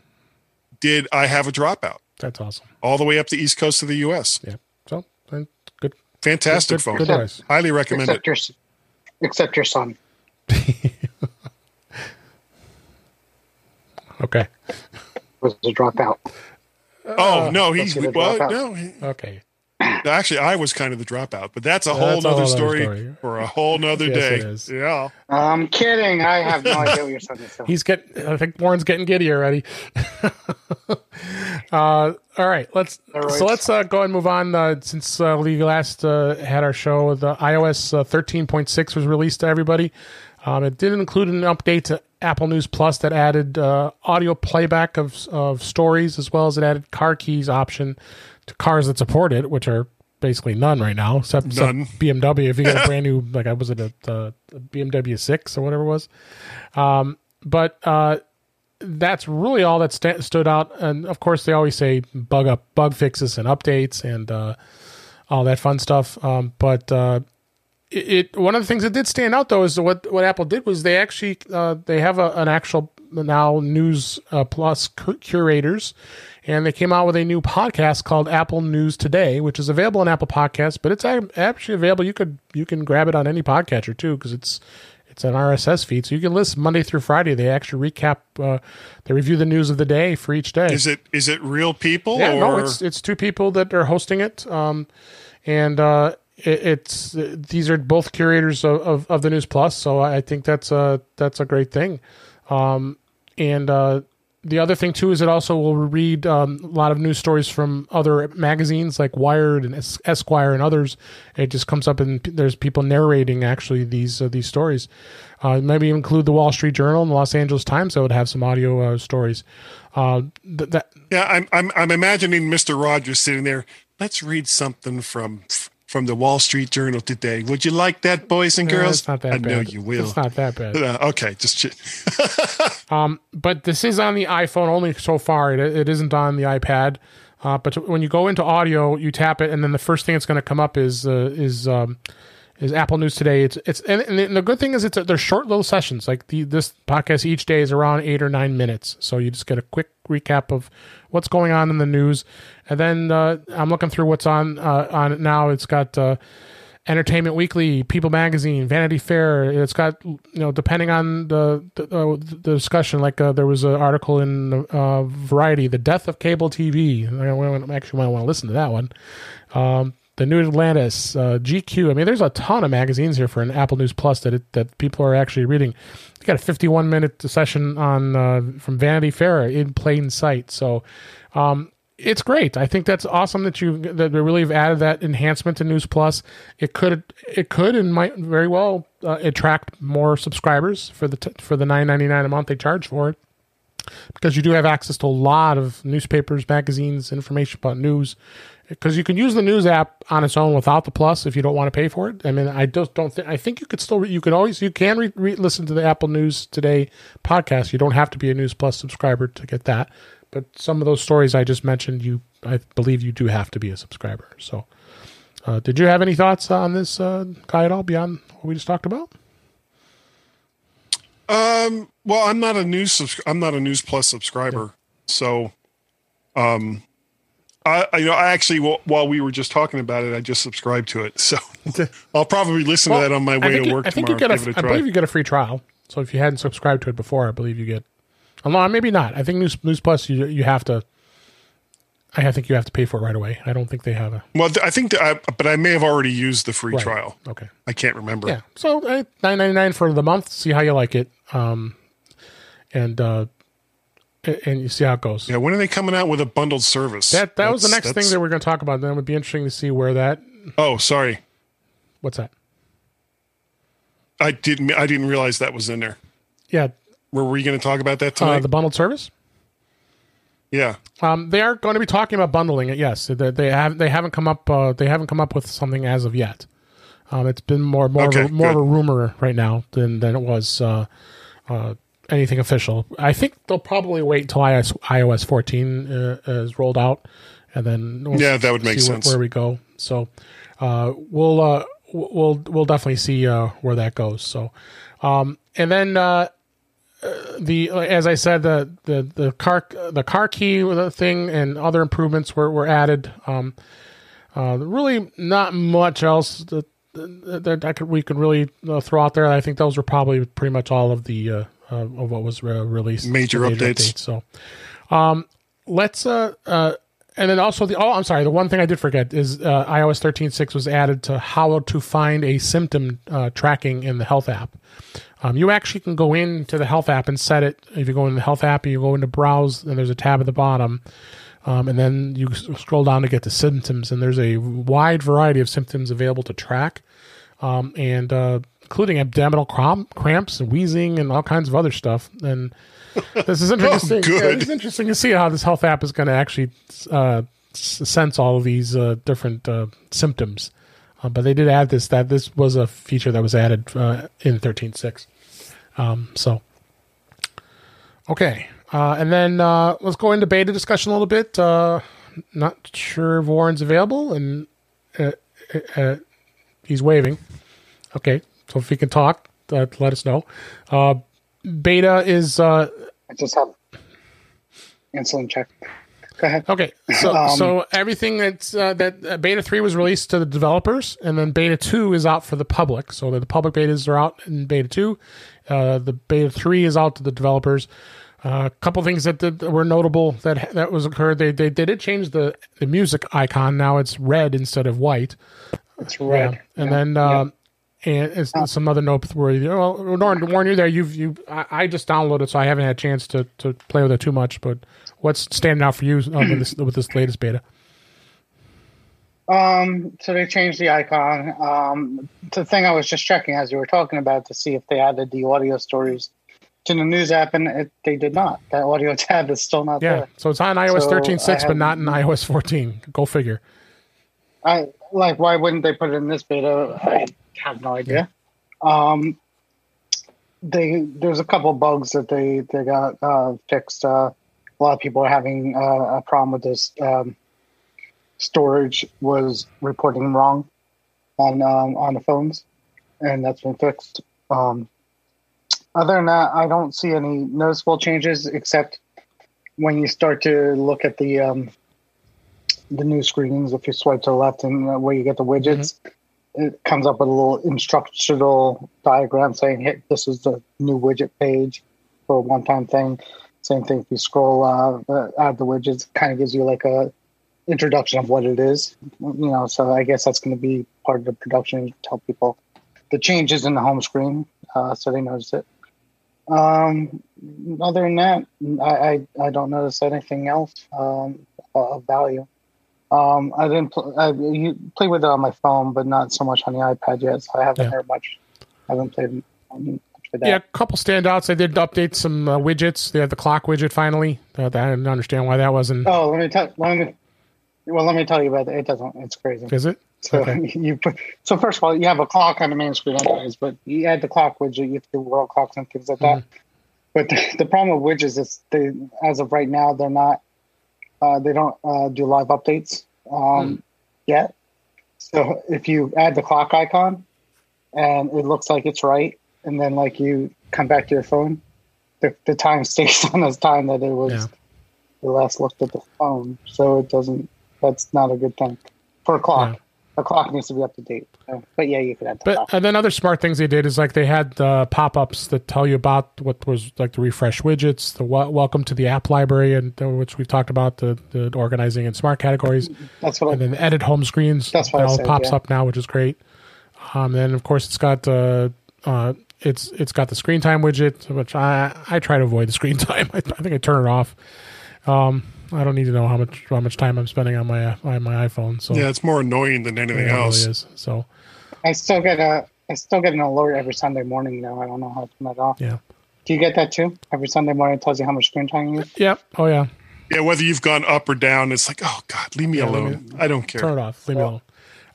did I have a dropout That's awesome. all the way up the east coast of the U.S. Yeah. So good. Fantastic Good- phone. good advice. Highly recommend Except it. your, except your son. [LAUGHS] Okay. was a dropout. Oh no, let's he's a well, dropout. no, he- Okay. Actually, I was kind of the dropout, but that's a That's whole a whole nother other story, story. for a whole nother Yes, day. Yeah. I'm kidding. I have no idea what you're talking about. He's getting. I think Warren's getting giddy already. [LAUGHS] uh, all right, let's. All right. So let's uh, go and move on. Uh, since uh, we last uh, had our show, the iOS uh, 13.6 was released to everybody. Um, it did include an update to Apple News Plus that added uh, audio playback of of stories, as well as it added car keys option to cars that support it, which are basically none right now, except, except BMW. If you get a [LAUGHS] brand new, like I was it a, a, BMW six or whatever it was, um, but uh, that's really all that sta stood out. And of course, they always say bug up, bug fixes, and updates, and uh, all that fun stuff. Um, but uh, it, it one of the things that did stand out though is what what Apple did was they actually uh, they have a, an actual now News uh, Plus cu- curators, and they came out with a new podcast called Apple News Today, which is available on Apple Podcasts, but it's actually available. You could you can grab it on any podcatcher too because it's it's an RSS feed, so you can listen Monday through Friday. They actually recap, uh, they review the news of the day for each day. Is it is it real people Yeah, or no, it's it's two people that are hosting it, um, and uh, it, it's these are both curators of, of, of the News Plus, so I think that's a that's a great thing. Um, and uh, the other thing too is it also will read um, a lot of news stories from other magazines like Wired and Es- Esquire and others. It just comes up and p- there's people narrating actually these uh, these stories. Uh, maybe include the Wall Street Journal and the Los Angeles Times that would have some audio uh, stories. Uh, th- that Yeah, I'm I'm I'm imagining Mr. Rogers sitting there. Let's read something from from the Wall Street Journal today. Would you like that, boys and girls? it's not that I bad. know you will. It's not that bad. Uh, okay, just [LAUGHS] Um, but this is on the iPhone only so far. It, it isn't on the iPad. Uh, but when you go into audio, you tap it, and then the first thing that's going to come up is uh, is um, is Apple News Today. It's it's and, and the good thing is it's they're short little sessions. Like the this podcast each day is around eight or nine minutes, so you just get a quick recap of what's going on in the news, and then uh, I'm looking through what's on uh, on now. It's got. Uh, Entertainment Weekly, People Magazine, Vanity Fair. It's got you know depending on the the, uh, the discussion. Like uh, there was an article in uh, Variety, "The Death of Cable TV." I actually want to listen to that one. Um, the New Atlantis, uh, GQ. I mean, there's a ton of magazines here for an Apple News Plus that it, that people are actually reading. You got a 51 minute session on uh, from Vanity Fair in plain sight. So. Um, it's great. I think that's awesome that you that they really have added that enhancement to News Plus. It could it could and might very well uh, attract more subscribers for the t- for the nine ninety nine a month they charge for it because you do have access to a lot of newspapers, magazines, information about news. Because you can use the news app on its own without the plus if you don't want to pay for it. I mean, I just don't think. I think you could still. Re- you can always. You can re- re- listen to the Apple News Today podcast. You don't have to be a News Plus subscriber to get that. But some of those stories I just mentioned, you I believe you do have to be a subscriber. So, uh, did you have any thoughts on this uh, guy at all beyond what we just talked about? Um, well, I'm not a news subscri- I'm not a News Plus subscriber, so um, I, I you know I actually wh- while we were just talking about it, I just subscribed to it, so [LAUGHS] I'll probably listen to that on my way think to you- work I think tomorrow. you get a, a I believe you get a free trial. So if you hadn't subscribed to it before, I believe you get. No, maybe not. I think News News Plus you you have to. I think you have to pay for it right away. I don't think they have a. well, I think, that I, but I may have already used the free Right. trial. Okay. I can't remember. Yeah. So uh, nine ninety nine for the month. See how you like it. Um, and uh, and you see how it goes. Yeah, when are they coming out with a bundled service? That that was the That's- next thing that we're going to talk about. Then it would be interesting to see where that. Oh, sorry, What's that? I didn't. I didn't realize that was in there. Yeah, where Were we going to talk about that tonight? uh, the bundled service. yeah. Um, they are going to be talking about bundling it. Yes, they, they have. They haven't come up. Uh, they haven't come up with something as of yet. Um, it's been more more Okay, of a, more of a rumor right now than than it was uh, uh, anything official. I think they'll probably wait until iOS, iOS 14 uh, is rolled out, and then we'll Yeah, that would make see where- sense. Where, we go. So uh, we'll uh, we'll we'll definitely see uh, where that goes. So um, and then. Uh, the as I said the the the car the car key thing and other improvements were were added. Um, uh, really not much else that that I could we could really uh, throw out there. I think those were probably pretty much all of the uh, uh, of what was re- released. Major the updates. So, um, let's uh, uh, and then also the oh, I'm sorry. The one thing I did forget is uh, iOS 13.6 was added to how to find a symptom uh, tracking in the Health app. Um, you actually can go into the Health app and set it. If you go in the Health app, you go into Browse, and there's a tab at the bottom, um, and then you scroll down to get the symptoms, and there's a wide variety of symptoms available to track, um, and uh, including abdominal cramp, cramps and wheezing and all kinds of other stuff. And this is [LAUGHS] interesting. Oh. Yeah, it's interesting to see how this health app is going to actually uh, sense all of these uh, different uh, symptoms. Uh, but they did add this that this was a feature that was added uh, in 13.6. Um, so, okay. Uh, and then uh, let's go into beta discussion a little bit. Uh, not sure if Warren's available, and uh, uh, uh, he's waving. Okay, so if he can talk, uh, let us know. Uh, beta is uh, I just have insulin check. Go ahead. okay. So [LAUGHS] Um, so everything that's uh, that uh, beta three was released to the developers, and then beta two is out for the public. So the public betas are out in beta two. Uh, the beta three is out to the developers. A couple things that, did, that were notable that that was occurred. They, they they did change the the music icon. Now it's red instead of white. It's red. Yeah. And Yeah. then um, and it's, some other you well, Warren, Warren, you're there. You've you I, I just downloaded, so I haven't had a chance to, to play with it too much. But what's standing out for you uh, with this with this latest beta? Um, so they changed the icon. Um, the thing I was just checking as you were talking about to see if they added the audio stories to the news app, and it, they did not. That audio [LAUGHS] tab is still not Yeah, there. so it's on iOS So, 13.6, but not in iOS 14. Go figure. I like. Why wouldn't they put it in this beta? I have no idea. Um, they there's a couple bugs that they they got uh, fixed. Uh, a lot of people are having uh, a problem with this. Um, storage was reporting wrong on um, on the phones, and that's been fixed. Um, other than that, I don't see any noticeable changes except when you start to look at the um, the new screens. If you swipe to the left and uh, where you get the widgets, it comes up with a little instructional diagram saying, hey, this is the new widget page for a one-time thing." Same thing if you scroll, uh, uh, add the widgets, kind of gives you like a introduction of what it is. You know, so I guess that's going to be part of the production to tell people the changes in the home screen, uh, so they notice it. Um, other than that, I, I, I don't notice anything else um, of value. Um, I didn't pl- I you play with it on my phone, but not so much on the iPad yet. So I haven't Yeah. heard much. I haven't played that. Yeah, a couple standouts. They did update some uh, widgets. They had the clock widget finally. Uh, I didn't understand why that wasn't. Oh, let me tell. Let me. Well, let me tell you about it. It doesn't. It's crazy. Is it? So Okay. [LAUGHS] you put. So first of all, you have a clock on the main screen, anyways. But you add the clock widget, you do world clocks and things like that. Mm-hmm. But the, [LAUGHS] the problem with widgets is they, as of right now, they're not. Uh, they don't uh, do live updates um, Hmm. yet. So if you add the clock icon, and it looks like it's right, and then like you come back to your phone, the, the time [LAUGHS] stays on as time that it was Yeah. the last looked at the phone. So it doesn't. That's not a good thing for a clock. Yeah. A clock needs to be up to date. So, but yeah, you could add the But clock. and then other smart things they did is like they had uh, pop ups that tell you about what was like the refresh widgets, the w- welcome to the app library, and which we've talked about the, the organizing in smart categories, [LAUGHS] That's what and I. then edit home screens. That's what that all said, pops yeah. up now, which is great. Um, then of course it's got uh, uh, it's it's got the screen time widget, which I I try to avoid the screen [LAUGHS] time. I, I think I turn it off. Um, I don't need to know how much how much time I'm spending on my uh, on my iPhone. So Yeah, it's more annoying than anything it really else. is. So I still get a. I still get an alert every Sunday morning now. I don't know how to turn that off. yeah, Do you get that too? Every Sunday morning it tells you how much screen time you use. yep. Oh yeah. Yeah, whether you've gone up or down, it's like, oh God, leave me Yeah, leave alone. I don't care. turn it off. Leave me alone.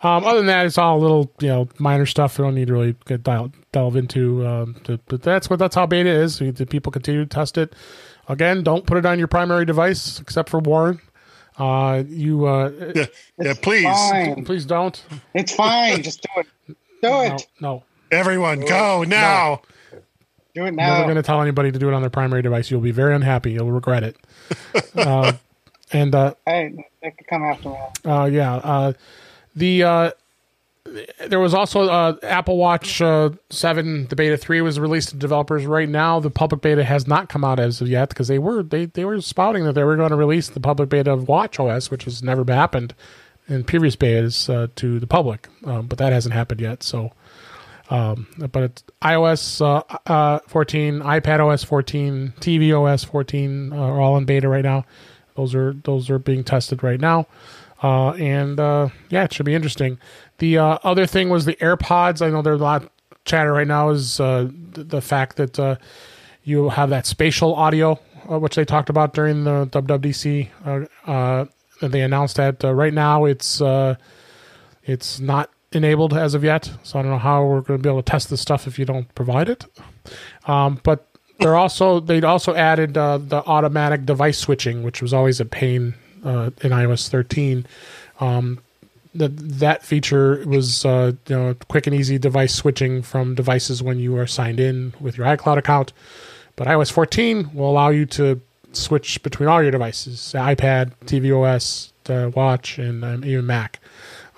Um, other than that, it's all little, you know, minor stuff. We don't need to really get dial, delve into. Um, to, but that's what that's how beta is. The people continue to test it. Again, don't put it on your primary device except for Warren. Uh, you uh, Yeah, yeah, please, Fine. please don't. It's fine. Just do it. Do No, it. no. everyone, go now. Do it now. Never going to tell anybody to do it on their primary device. You'll be very unhappy. You'll regret it. uh, [LAUGHS] and uh, Hey, they could come after me. Uh, yeah. Uh, the uh, there was also uh, Apple Watch uh, 7, the beta 3 was released to developers right now. The public beta has not come out as of yet because they were they, they were spouting that they were going to release the public beta of Watch OS, which has never happened in previous betas uh, to the public, um, but that hasn't happened yet. So, um, but it's iOS uh, uh, 14, iPad OS 14, TV OS 14 uh, are all in beta right now. Those are those are being tested right now. Uh, and uh, yeah, it should be interesting. The uh, other thing was the AirPods. I know there's a lot of chatter right now is uh, the, fact that uh, you have that spatial audio, uh, which they talked about during the WWDC. they announced that right now it's it's not enabled as of yet. So I don't know how we're going to be able to test this stuff if you don't provide it. Um, but they're also they also added the automatic device switching, which was always a pain uh, in iOS 13. Um, that that feature was uh, you know quick and easy device switching from devices when you are signed in with your iCloud account. But iOS 14 will allow you to switch between all your devices: iPad, tvOS, uh, Watch, and um, even Mac.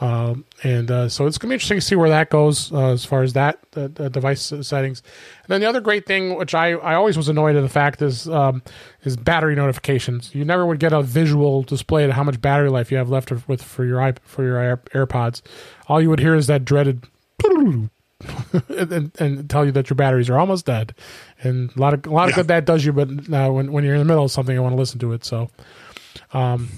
Um, and uh, so it's going to be interesting to see where that goes uh, as far as that uh, device settings. And then the other great thing, which I, I always was annoyed at the fact is um, is battery notifications. You never would get a visual display of how much battery life you have left with for your for your Air, AirPods. All you would hear is that dreaded. [LAUGHS] and, and, tell you that your batteries are almost dead, and a lot of a lot of yeah. good that does you. But uh, when when you're in the middle of something, I want to listen to it. So, um,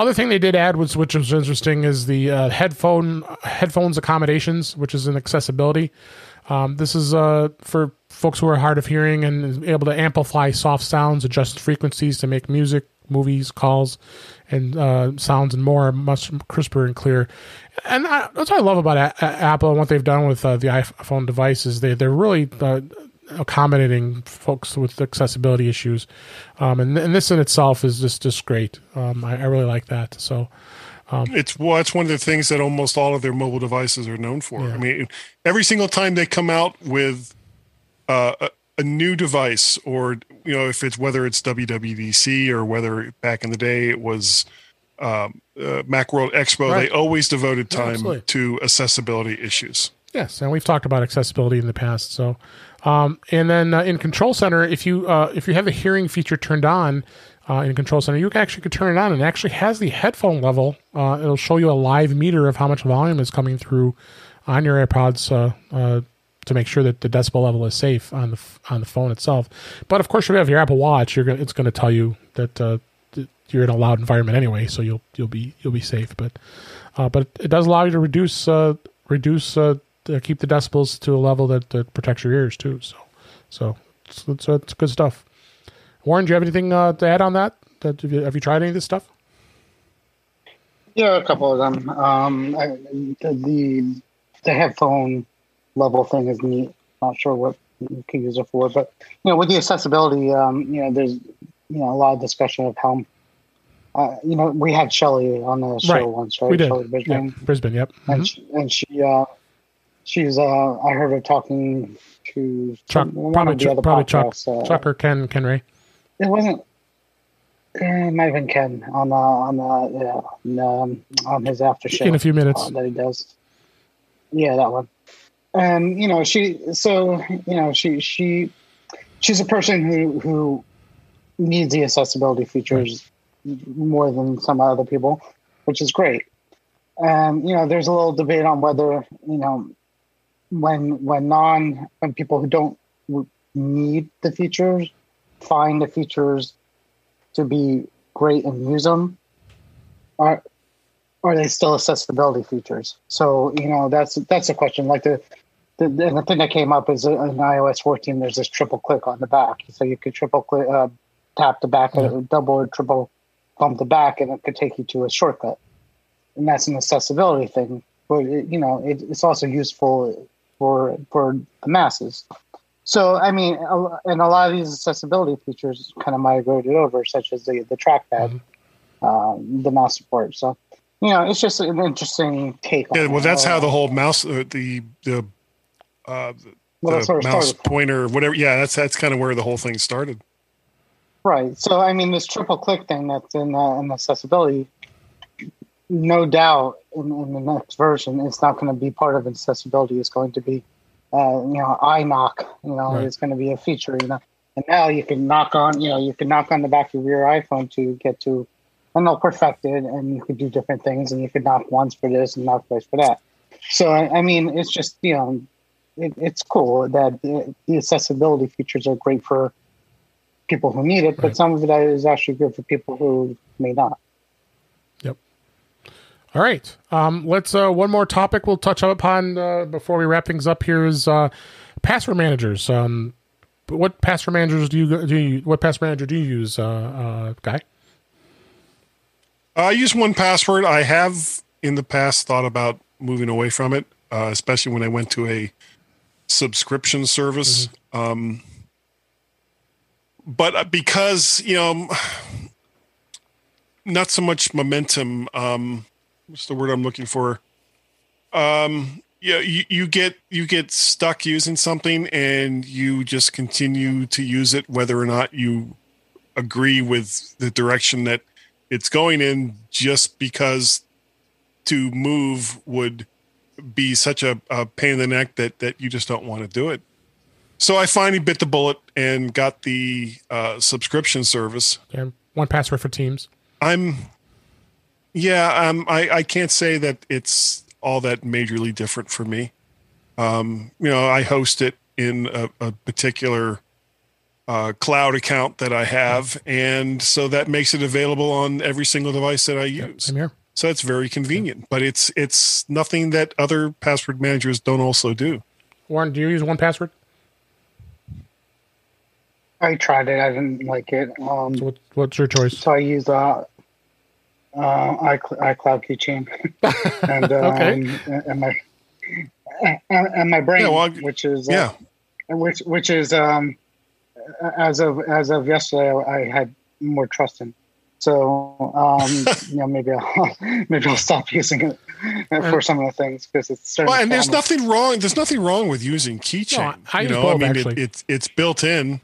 other thing they did add, was, which was interesting, is the uh, headphone headphones accommodations, which is an accessibility. Um, this is uh, for folks who are hard of hearing and able to amplify soft sounds, adjust frequencies to make music, movies, calls, and uh, sounds and more much crisper and clear. And I, that's what I love about a- Apple and what they've done with uh, the iPhone devices. They they're really uh, accommodating folks with accessibility issues. Um, and, and this in itself is just, just great. Um, I, I, really like that. So, um, it's well, it's one of the things that almost all of their mobile devices are known for. Yeah. I mean, every single time they come out with uh, a, a, new device, or you know, if it's whether it's WWDC or whether back in the day it was um, uh, MacWorld Expo, right. they always devoted time yeah, to accessibility issues. Yes, and we've talked about accessibility in the past. So, um, and then uh, in Control Center, if you uh, if you have the hearing feature turned on uh, in Control Center, you actually could turn it on, and it actually has the headphone level. Uh, it'll show you a live meter of how much volume is coming through on your AirPods uh, uh, to make sure that the decibel level is safe on the on the phone itself. But of course, if you have your Apple Watch, you're gonna, it's going to tell you that you're in a loud environment anyway, so you'll you'll be you'll be safe. But but it does allow you to reduce reduce uh, keep the decibels to a level that, that protects your ears too. So, so it's, it's, it's good stuff. Warren, do you have anything uh, to add on that? That have you, have you, tried any of this stuff? Yeah, a couple of them. Um, I, the the headphone level thing is neat. Not sure what you can use it for, but you know, with the accessibility, um, you know, there's you know a lot of discussion of how uh, you know, we had Shelly on the show right. once, right? We did. Shelly Brisbane. Yeah. Brisbane, yep. And mm-hmm. she, and she uh, she's uh I heard her talking to Chuck, probably, Ch- probably Chuck, uh, Chuck or Ken Ken Ray. It wasn't. It might have been Ken on the on the yeah on, on his after show in a few minutes uh, that he does. Yeah, that one. And you know she so you know she she she's a person who who needs the accessibility features right. more than some other people, which is great. And you know, there's a little debate on whether you know when when non when people who don't need the features find the features to be great and use them are are they still accessibility features? So you know that's that's a question. Like the the, the thing that came up is in ios 14 there's this triple click on the back. So you could triple click uh, tap the back yeah. double or triple bump the back and it could take you to a shortcut. And that's an accessibility thing but it, you know it, it's also useful for for the masses. So I mean, and a lot of these accessibility features kind of migrated over, such as the the trackpad, mm-hmm. um, the mouse support. So you know, it's just an interesting take. Yeah, well, that's how the whole mouse, uh, the the, uh, the, well, the mouse pointer, whatever. Yeah, that's that's kind of where the whole thing started. Right. So I mean, this triple click thing that's in uh, in accessibility, no doubt in, in the next version, it's not going to be part of accessibility. It's going to be, uh, you know, iKnock. You know, Right. it's going to be a feature. You know, and now you can knock on, you know, you can knock on the back of your iPhone to get to, and they'll perfect it, and you could do different things, and you could knock once for this and knock twice for that. So I, I mean, it's just you know, it, it's cool that the, the accessibility features are great for people who need it, but Right. some of it is actually good for people who may not. All right. Um, let's uh, one more topic we'll touch upon uh, before we wrap things up here is uh, password managers. Um, what password managers do you do? You, what password manager do you use, uh, uh, guy? I use 1Password. I have in the past thought about moving away from it, uh, especially when I went to a subscription service. Um, but because you know, [SIGHS] not so much momentum. Um, what's the word I'm looking for? Um, yeah, you, you get you get stuck using something, and you just continue to use it, whether or not you agree with the direction that it's going in just because to move would be such a, a pain in the neck that that you just don't want to do it. So I finally bit the bullet and got the uh, subscription service. And 1Password for Teams. I'm, yeah, um, I I can't say that it's all that majorly different for me. Um, you know, I host it in a, a particular uh, cloud account that I have, and so that makes it available on every single device that I use. Same here. So it's very convenient, but it's it's nothing that other password managers don't also do. Warren, do you use 1Password? I tried it. I didn't like it. Um, So what, what's your choice? so I use uh, uh, iCloud Keychain, [LAUGHS] and um, Okay. and my and, and my brain, Yeah, well, which is uh, Yeah, which which is um, as of as of yesterday, I had more trust in. So um, [LAUGHS] you know, maybe I'll [LAUGHS] maybe I'll stop using it for some of the things because it's starting. well, and there's nothing wrong. There's nothing wrong with using keychain. No, I you know, I mean. It, it's it's built in.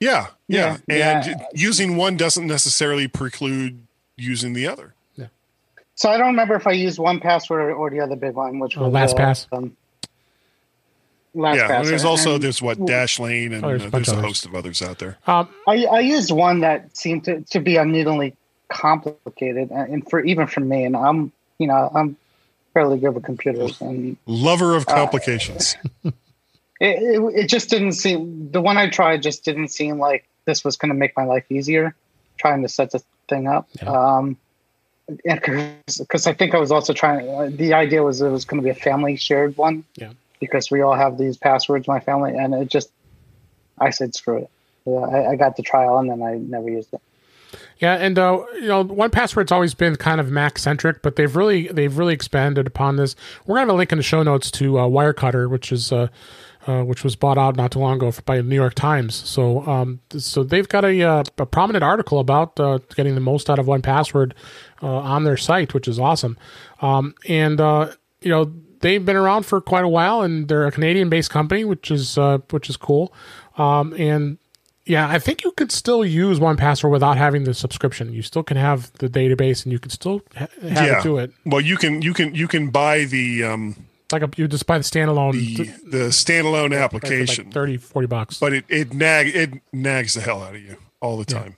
Yeah, yeah, Yeah, and yeah. using one doesn't necessarily preclude using the other. Yeah. So I don't remember if I used 1Password or, or the other big one, which Oh, was LastPass. Um, LastPass. yeah, and there's also And there's what Dashlane and Oh, there's a uh, bunch there's a host of others out there. Um, I, I used one that seemed to, to be unneedingly complicated, and and for even for me, and I'm you know I'm fairly good with computers, and Lover Uh, of complications. [LAUGHS] it, it, it just didn't seem the one I tried just didn't seem like this was going to make my life easier trying to set the thing up. Yeah. Um, because I think I was also trying. Uh, the idea was it was going to be a family shared one. Yeah. Because we all have these passwords, my family, and it just, I said screw it. Yeah, I, I got the trial and then I never used it. Yeah, and uh, you know, 1Password's always been kind of Mac centric, but they've really they've really expanded upon this. We're gonna have a link in the show notes to uh, Wirecutter, which is uh, uh, which was bought out not too long ago by the New York Times. So um, so they've got a, uh, a prominent article about uh, getting the most out of 1Password uh, on their site, which is awesome. Um, and uh, you know they've been around for quite a while, and they're a Canadian based company, which is uh, which is cool. Um, and yeah, I think you could still use 1Password without having the subscription. You still can have the database, and you can still ha- have yeah. it do it. Well, you can you can you can buy the um Like a, you just buy the standalone the the standalone application, like 30, 40 bucks. but it it nag it nags the hell out of you all the time.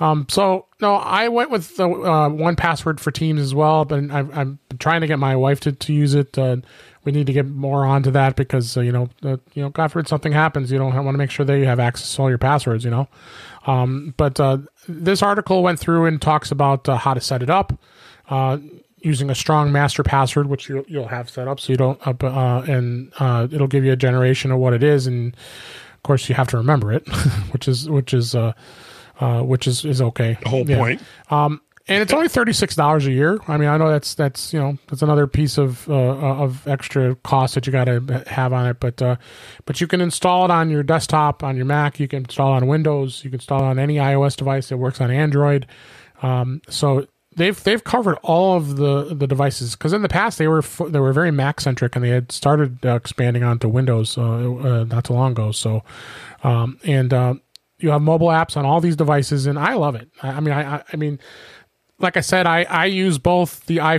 Um, so no, I went with the uh, 1Password for Teams as well, but I've, I'm trying to get my wife to, to use it. Uh, we need to get more onto that because uh, you know, uh, you know, God forbid something happens, you don't want to make sure that you have access to all your passwords. You know, um, but uh, this article went through and talks about uh, how to set it up. Uh, using a strong master password, which you'll, you'll have set up, so you don't, uh, uh, and uh, it'll give you a generation of what it is, and of course you have to remember it, [LAUGHS] which is which is uh, uh, which is is okay. The whole Yeah. point. Um, and it's only thirty six dollars a year. I mean, I know that's that's you know that's another piece of uh, of extra cost that you got to have on it, but uh, but you can install it on your desktop, on your Mac. You can install it on Windows. You can install it on any iOS device that works on Android. Um, so they've they've covered all of the the devices because in the past they were they were very Mac centric and they had started uh, expanding onto Windows uh, uh, not too long ago. So um, and uh, you have mobile apps on all these devices, and I love it. I, I mean, I, I- mean, like I said, I, I use both the i uh,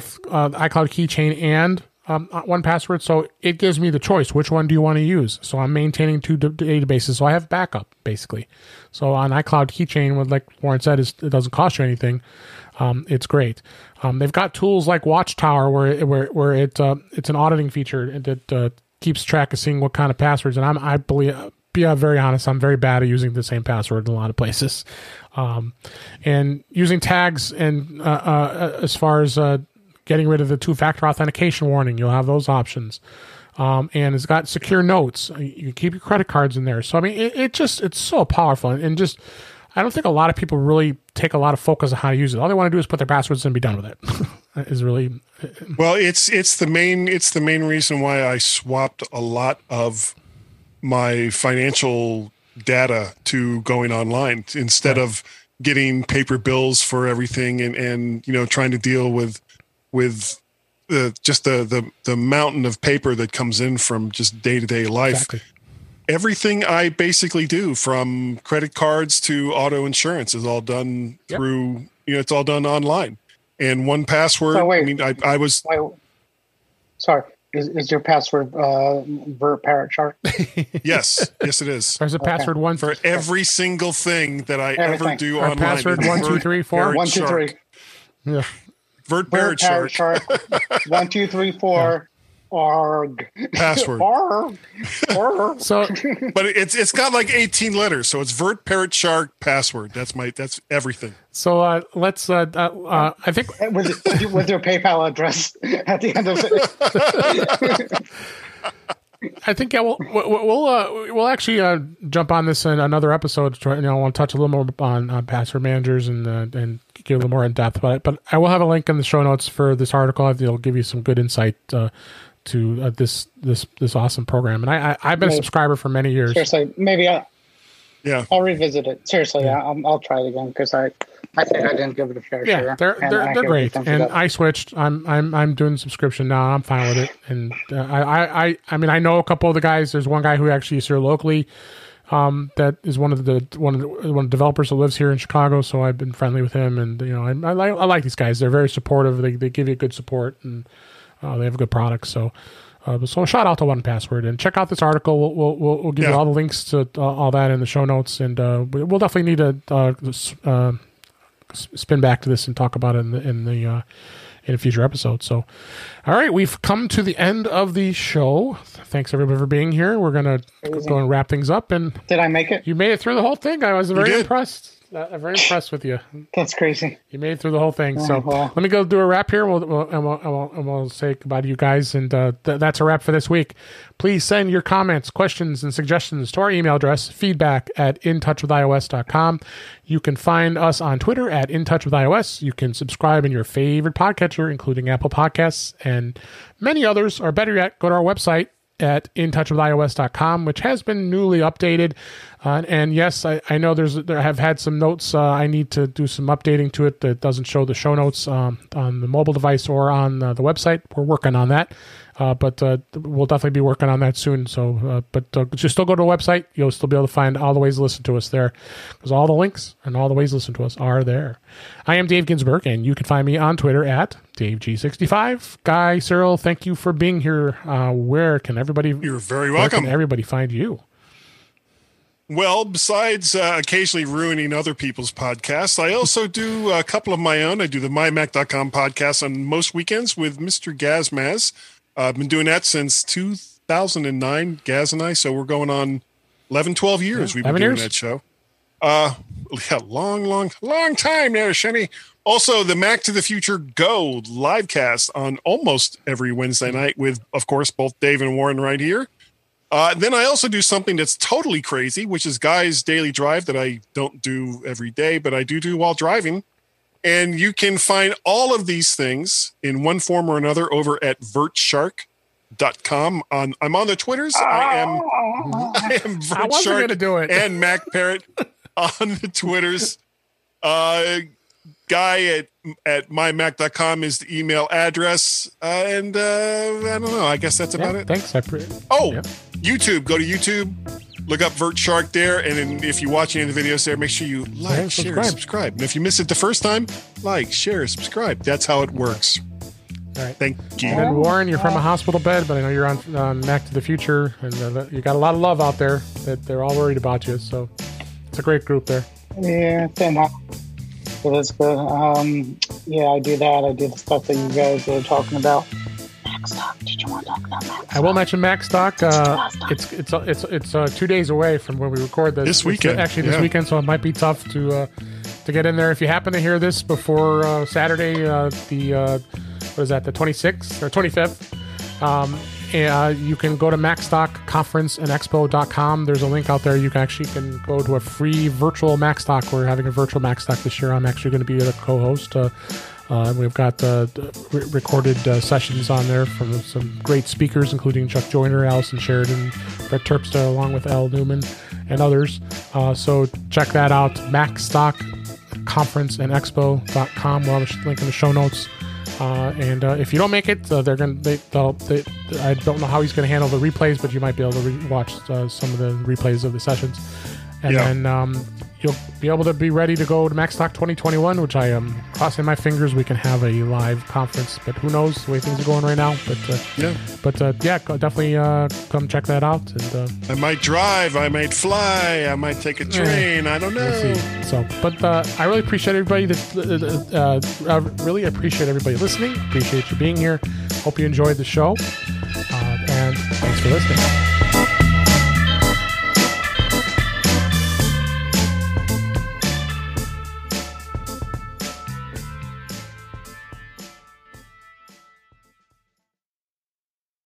iCloud keychain and um, 1Password, so it gives me the choice. Which one do you want to use? So I'm maintaining two d- databases, so I have backup basically. So on iCloud keychain, what like Warren said, is it doesn't cost you anything. Um, it's great. Um, they've got tools like Watchtower, where where where it uh, it's an auditing feature that uh, keeps track of seeing what kind of passwords. And I'm I believe be uh, very honest, I'm very bad at using the same password in a lot of places. Um, and using tags and uh, uh, as far as uh, getting rid of the two factor authentication warning, you'll have those options. Um, and it's got secure notes. You can keep your credit cards in there. So I mean, it, it just it's so powerful and just. I don't think a lot of people really take a lot of focus on how to use it. All they want to do is put their passwords and be done with it. [LAUGHS] is really well. It's it's the main it's the main reason why I swapped a lot of my financial data to going online instead right. of getting paper bills for everything and and you know trying to deal with with the just the the the mountain of paper that comes in from just day-to-day life exactly. Everything i basically do from credit cards to auto insurance is all done yep. through you know it's all done online and one password oh, i mean i, I was wait, sorry is, is your password uh, Vert Parrot Shark? [LAUGHS] yes, yes, it is. There's a okay. password one for every single thing that I Everything. ever do Our online. Password one two three four one two three. Yeah. Vert Parrot, Parrot Shark. Shark. one two three four. Arg. Password. [LAUGHS] Arg. Arg. so, [LAUGHS] but it's it's got like 18 letters, so it's Vert Parrot Shark password. That's my that's everything. So uh, let's. Uh, uh, uh I think with, with your PayPal address at the end of it. [LAUGHS] I think yeah, we'll we'll uh, we'll actually uh, jump on this in another episode. To try, you know, I want to touch a little more on, on password managers and uh, and get a little more in depth about it. But I will have a link in the show notes for this article. It'll give you some good insight uh, to uh, this this this awesome program. And I, I have been maybe, a subscriber for many years. Seriously, maybe I yeah I'll revisit it. Seriously, yeah. I'll, I'll try it again because I I think I didn't give it a fair yeah, share. they're they're, they're great, and I switched. I'm I'm I'm doing subscription now. I'm fine with it, and uh, I I I mean I know a couple of the guys. There's one guy who actually is here locally. Um, that is one of the one of the one of the developers that lives here in Chicago. So I've been friendly with him, and you know I, I like I like these guys. They're very supportive. They they give you good support, and uh, they have a good product. So. Uh, so shout out to 1Password and check out this article. We'll we'll, we'll, we'll give yeah. you all the links to uh, all that in the show notes, and uh, we'll definitely need to uh, uh, spin back to this and talk about it in the in the uh, in a future episode. So, all right, we've come to the end of the show. Thanks everybody for being here. We're gonna go and wrap things up. And did I make it? You made it through the whole thing. I was very impressed. I'm very impressed with you. That's crazy. You made it through the whole thing. So well. let me go do a wrap here. We'll, we'll, and, we'll, and, we'll, and we'll say goodbye to you guys. And uh, th- that's a wrap for this week. Please send your comments, questions, and suggestions to our email address, feedback at intouchwithios.com. You can find us on Twitter at intouchwithios. You can subscribe in your favorite podcatcher, including Apple Podcasts and many others. Or better yet, go to our website, at intouchwithios.com, which has been newly updated. Uh, and yes, I, I, know there's there have had some notes. Uh, I need to do some updating to it that doesn't show the show notes um, on the mobile device or on the website. We're working on that. Uh, but uh, we'll definitely be working on that soon. So, uh, but uh, just still go to the website. You'll still be able to find all the ways to listen to us there, because all the links and all the ways to listen to us are there. I am Dave Ginsburg, and you can find me on Twitter at DaveG65. Guy Serle, thank you for being here. Uh, where can everybody? You're very welcome. everybody find you? Well, besides uh, occasionally ruining other people's podcasts, I also do a couple of my own. I do the mymac.com podcast on most weekends with Mr. Gazmaz. I've been doing that since 2009, Gaz and I. So we're going on 11, 12 years. We've been doing years? that show. Uh, yeah, long, long, long time now, Shemmy. Also, the Mac to the Future Go live cast on almost every Wednesday night with, of course, both Dave and Warren right here. Uh, then I also do something that's totally crazy, which is Guy's Daily Drive that I don't do every day, but I do do while driving. And you can find all of these things in one form or another over at vertshark.com. On I'm on the Twitters. I [LAUGHS] am I am Vertshark to do it. and Mac Parrot [LAUGHS] on the Twitters. Uh, guy at at mymac.com is the email address. Uh, and uh, I don't know. I guess that's about yeah, it. Thanks. I pre- oh, yeah. YouTube. Go to YouTube look up Vert Shark there, and then if you watch any of the videos there, make sure you like, And share, subscribe. subscribe. And if you miss it the first time, like, share, subscribe. That's how it works. All right. Thank you. And then Warren, you're from a hospital bed, but I know you're on, on Mac to the Future, and uh, you got a lot of love out there. That they're all worried about you. So it's a great group there. Yeah, then so that's good. Um, yeah, I do that. I do the stuff that you guys were talking about. MacStock. Did you want to talk about Max? I will mention MacStock. Uh, it's it's it's it's uh, two days away from when we record this. This It's, weekend, actually this yeah. weekend, so it might be tough to uh, to get in there. If you happen to hear this before uh, Saturday, uh, the uh, what is that, the 26th or 25th? Um, uh, you can go to MacStockConferenceandExpo.com. There's a link out there. You can actually can go to a free virtual MacStock. We're having a virtual MacStock this year. I'm actually going to be the co-host. Uh, we've got uh, re- recorded uh, sessions on there from some great speakers, including Chuck Joiner, Allison Sheridan, Brett Terpstra, along with Al Newman and others. Uh, so check that out. MacStockConferenceandExpo.com. We'll have a link in the show notes. Uh, and uh, if you don't make it, uh, they're gonna. They, they'll, they, I don't know how he's gonna handle the replays, but you might be able to re- watch uh, some of the replays of the sessions, and Yeah. then um, you'll be able to be ready to go to MacStock 2021, which I am crossing my fingers we can have a live conference. But who knows the way things are going right now? But uh, Yeah. but uh, yeah, definitely uh, come check that out, and uh, I might drive. I might fly. I might take a train. I don't know. We'll. So, but uh, I really appreciate everybody that uh, uh, I really appreciate everybody listening. Appreciate you being here. Hope you enjoyed the show, uh, and thanks for listening.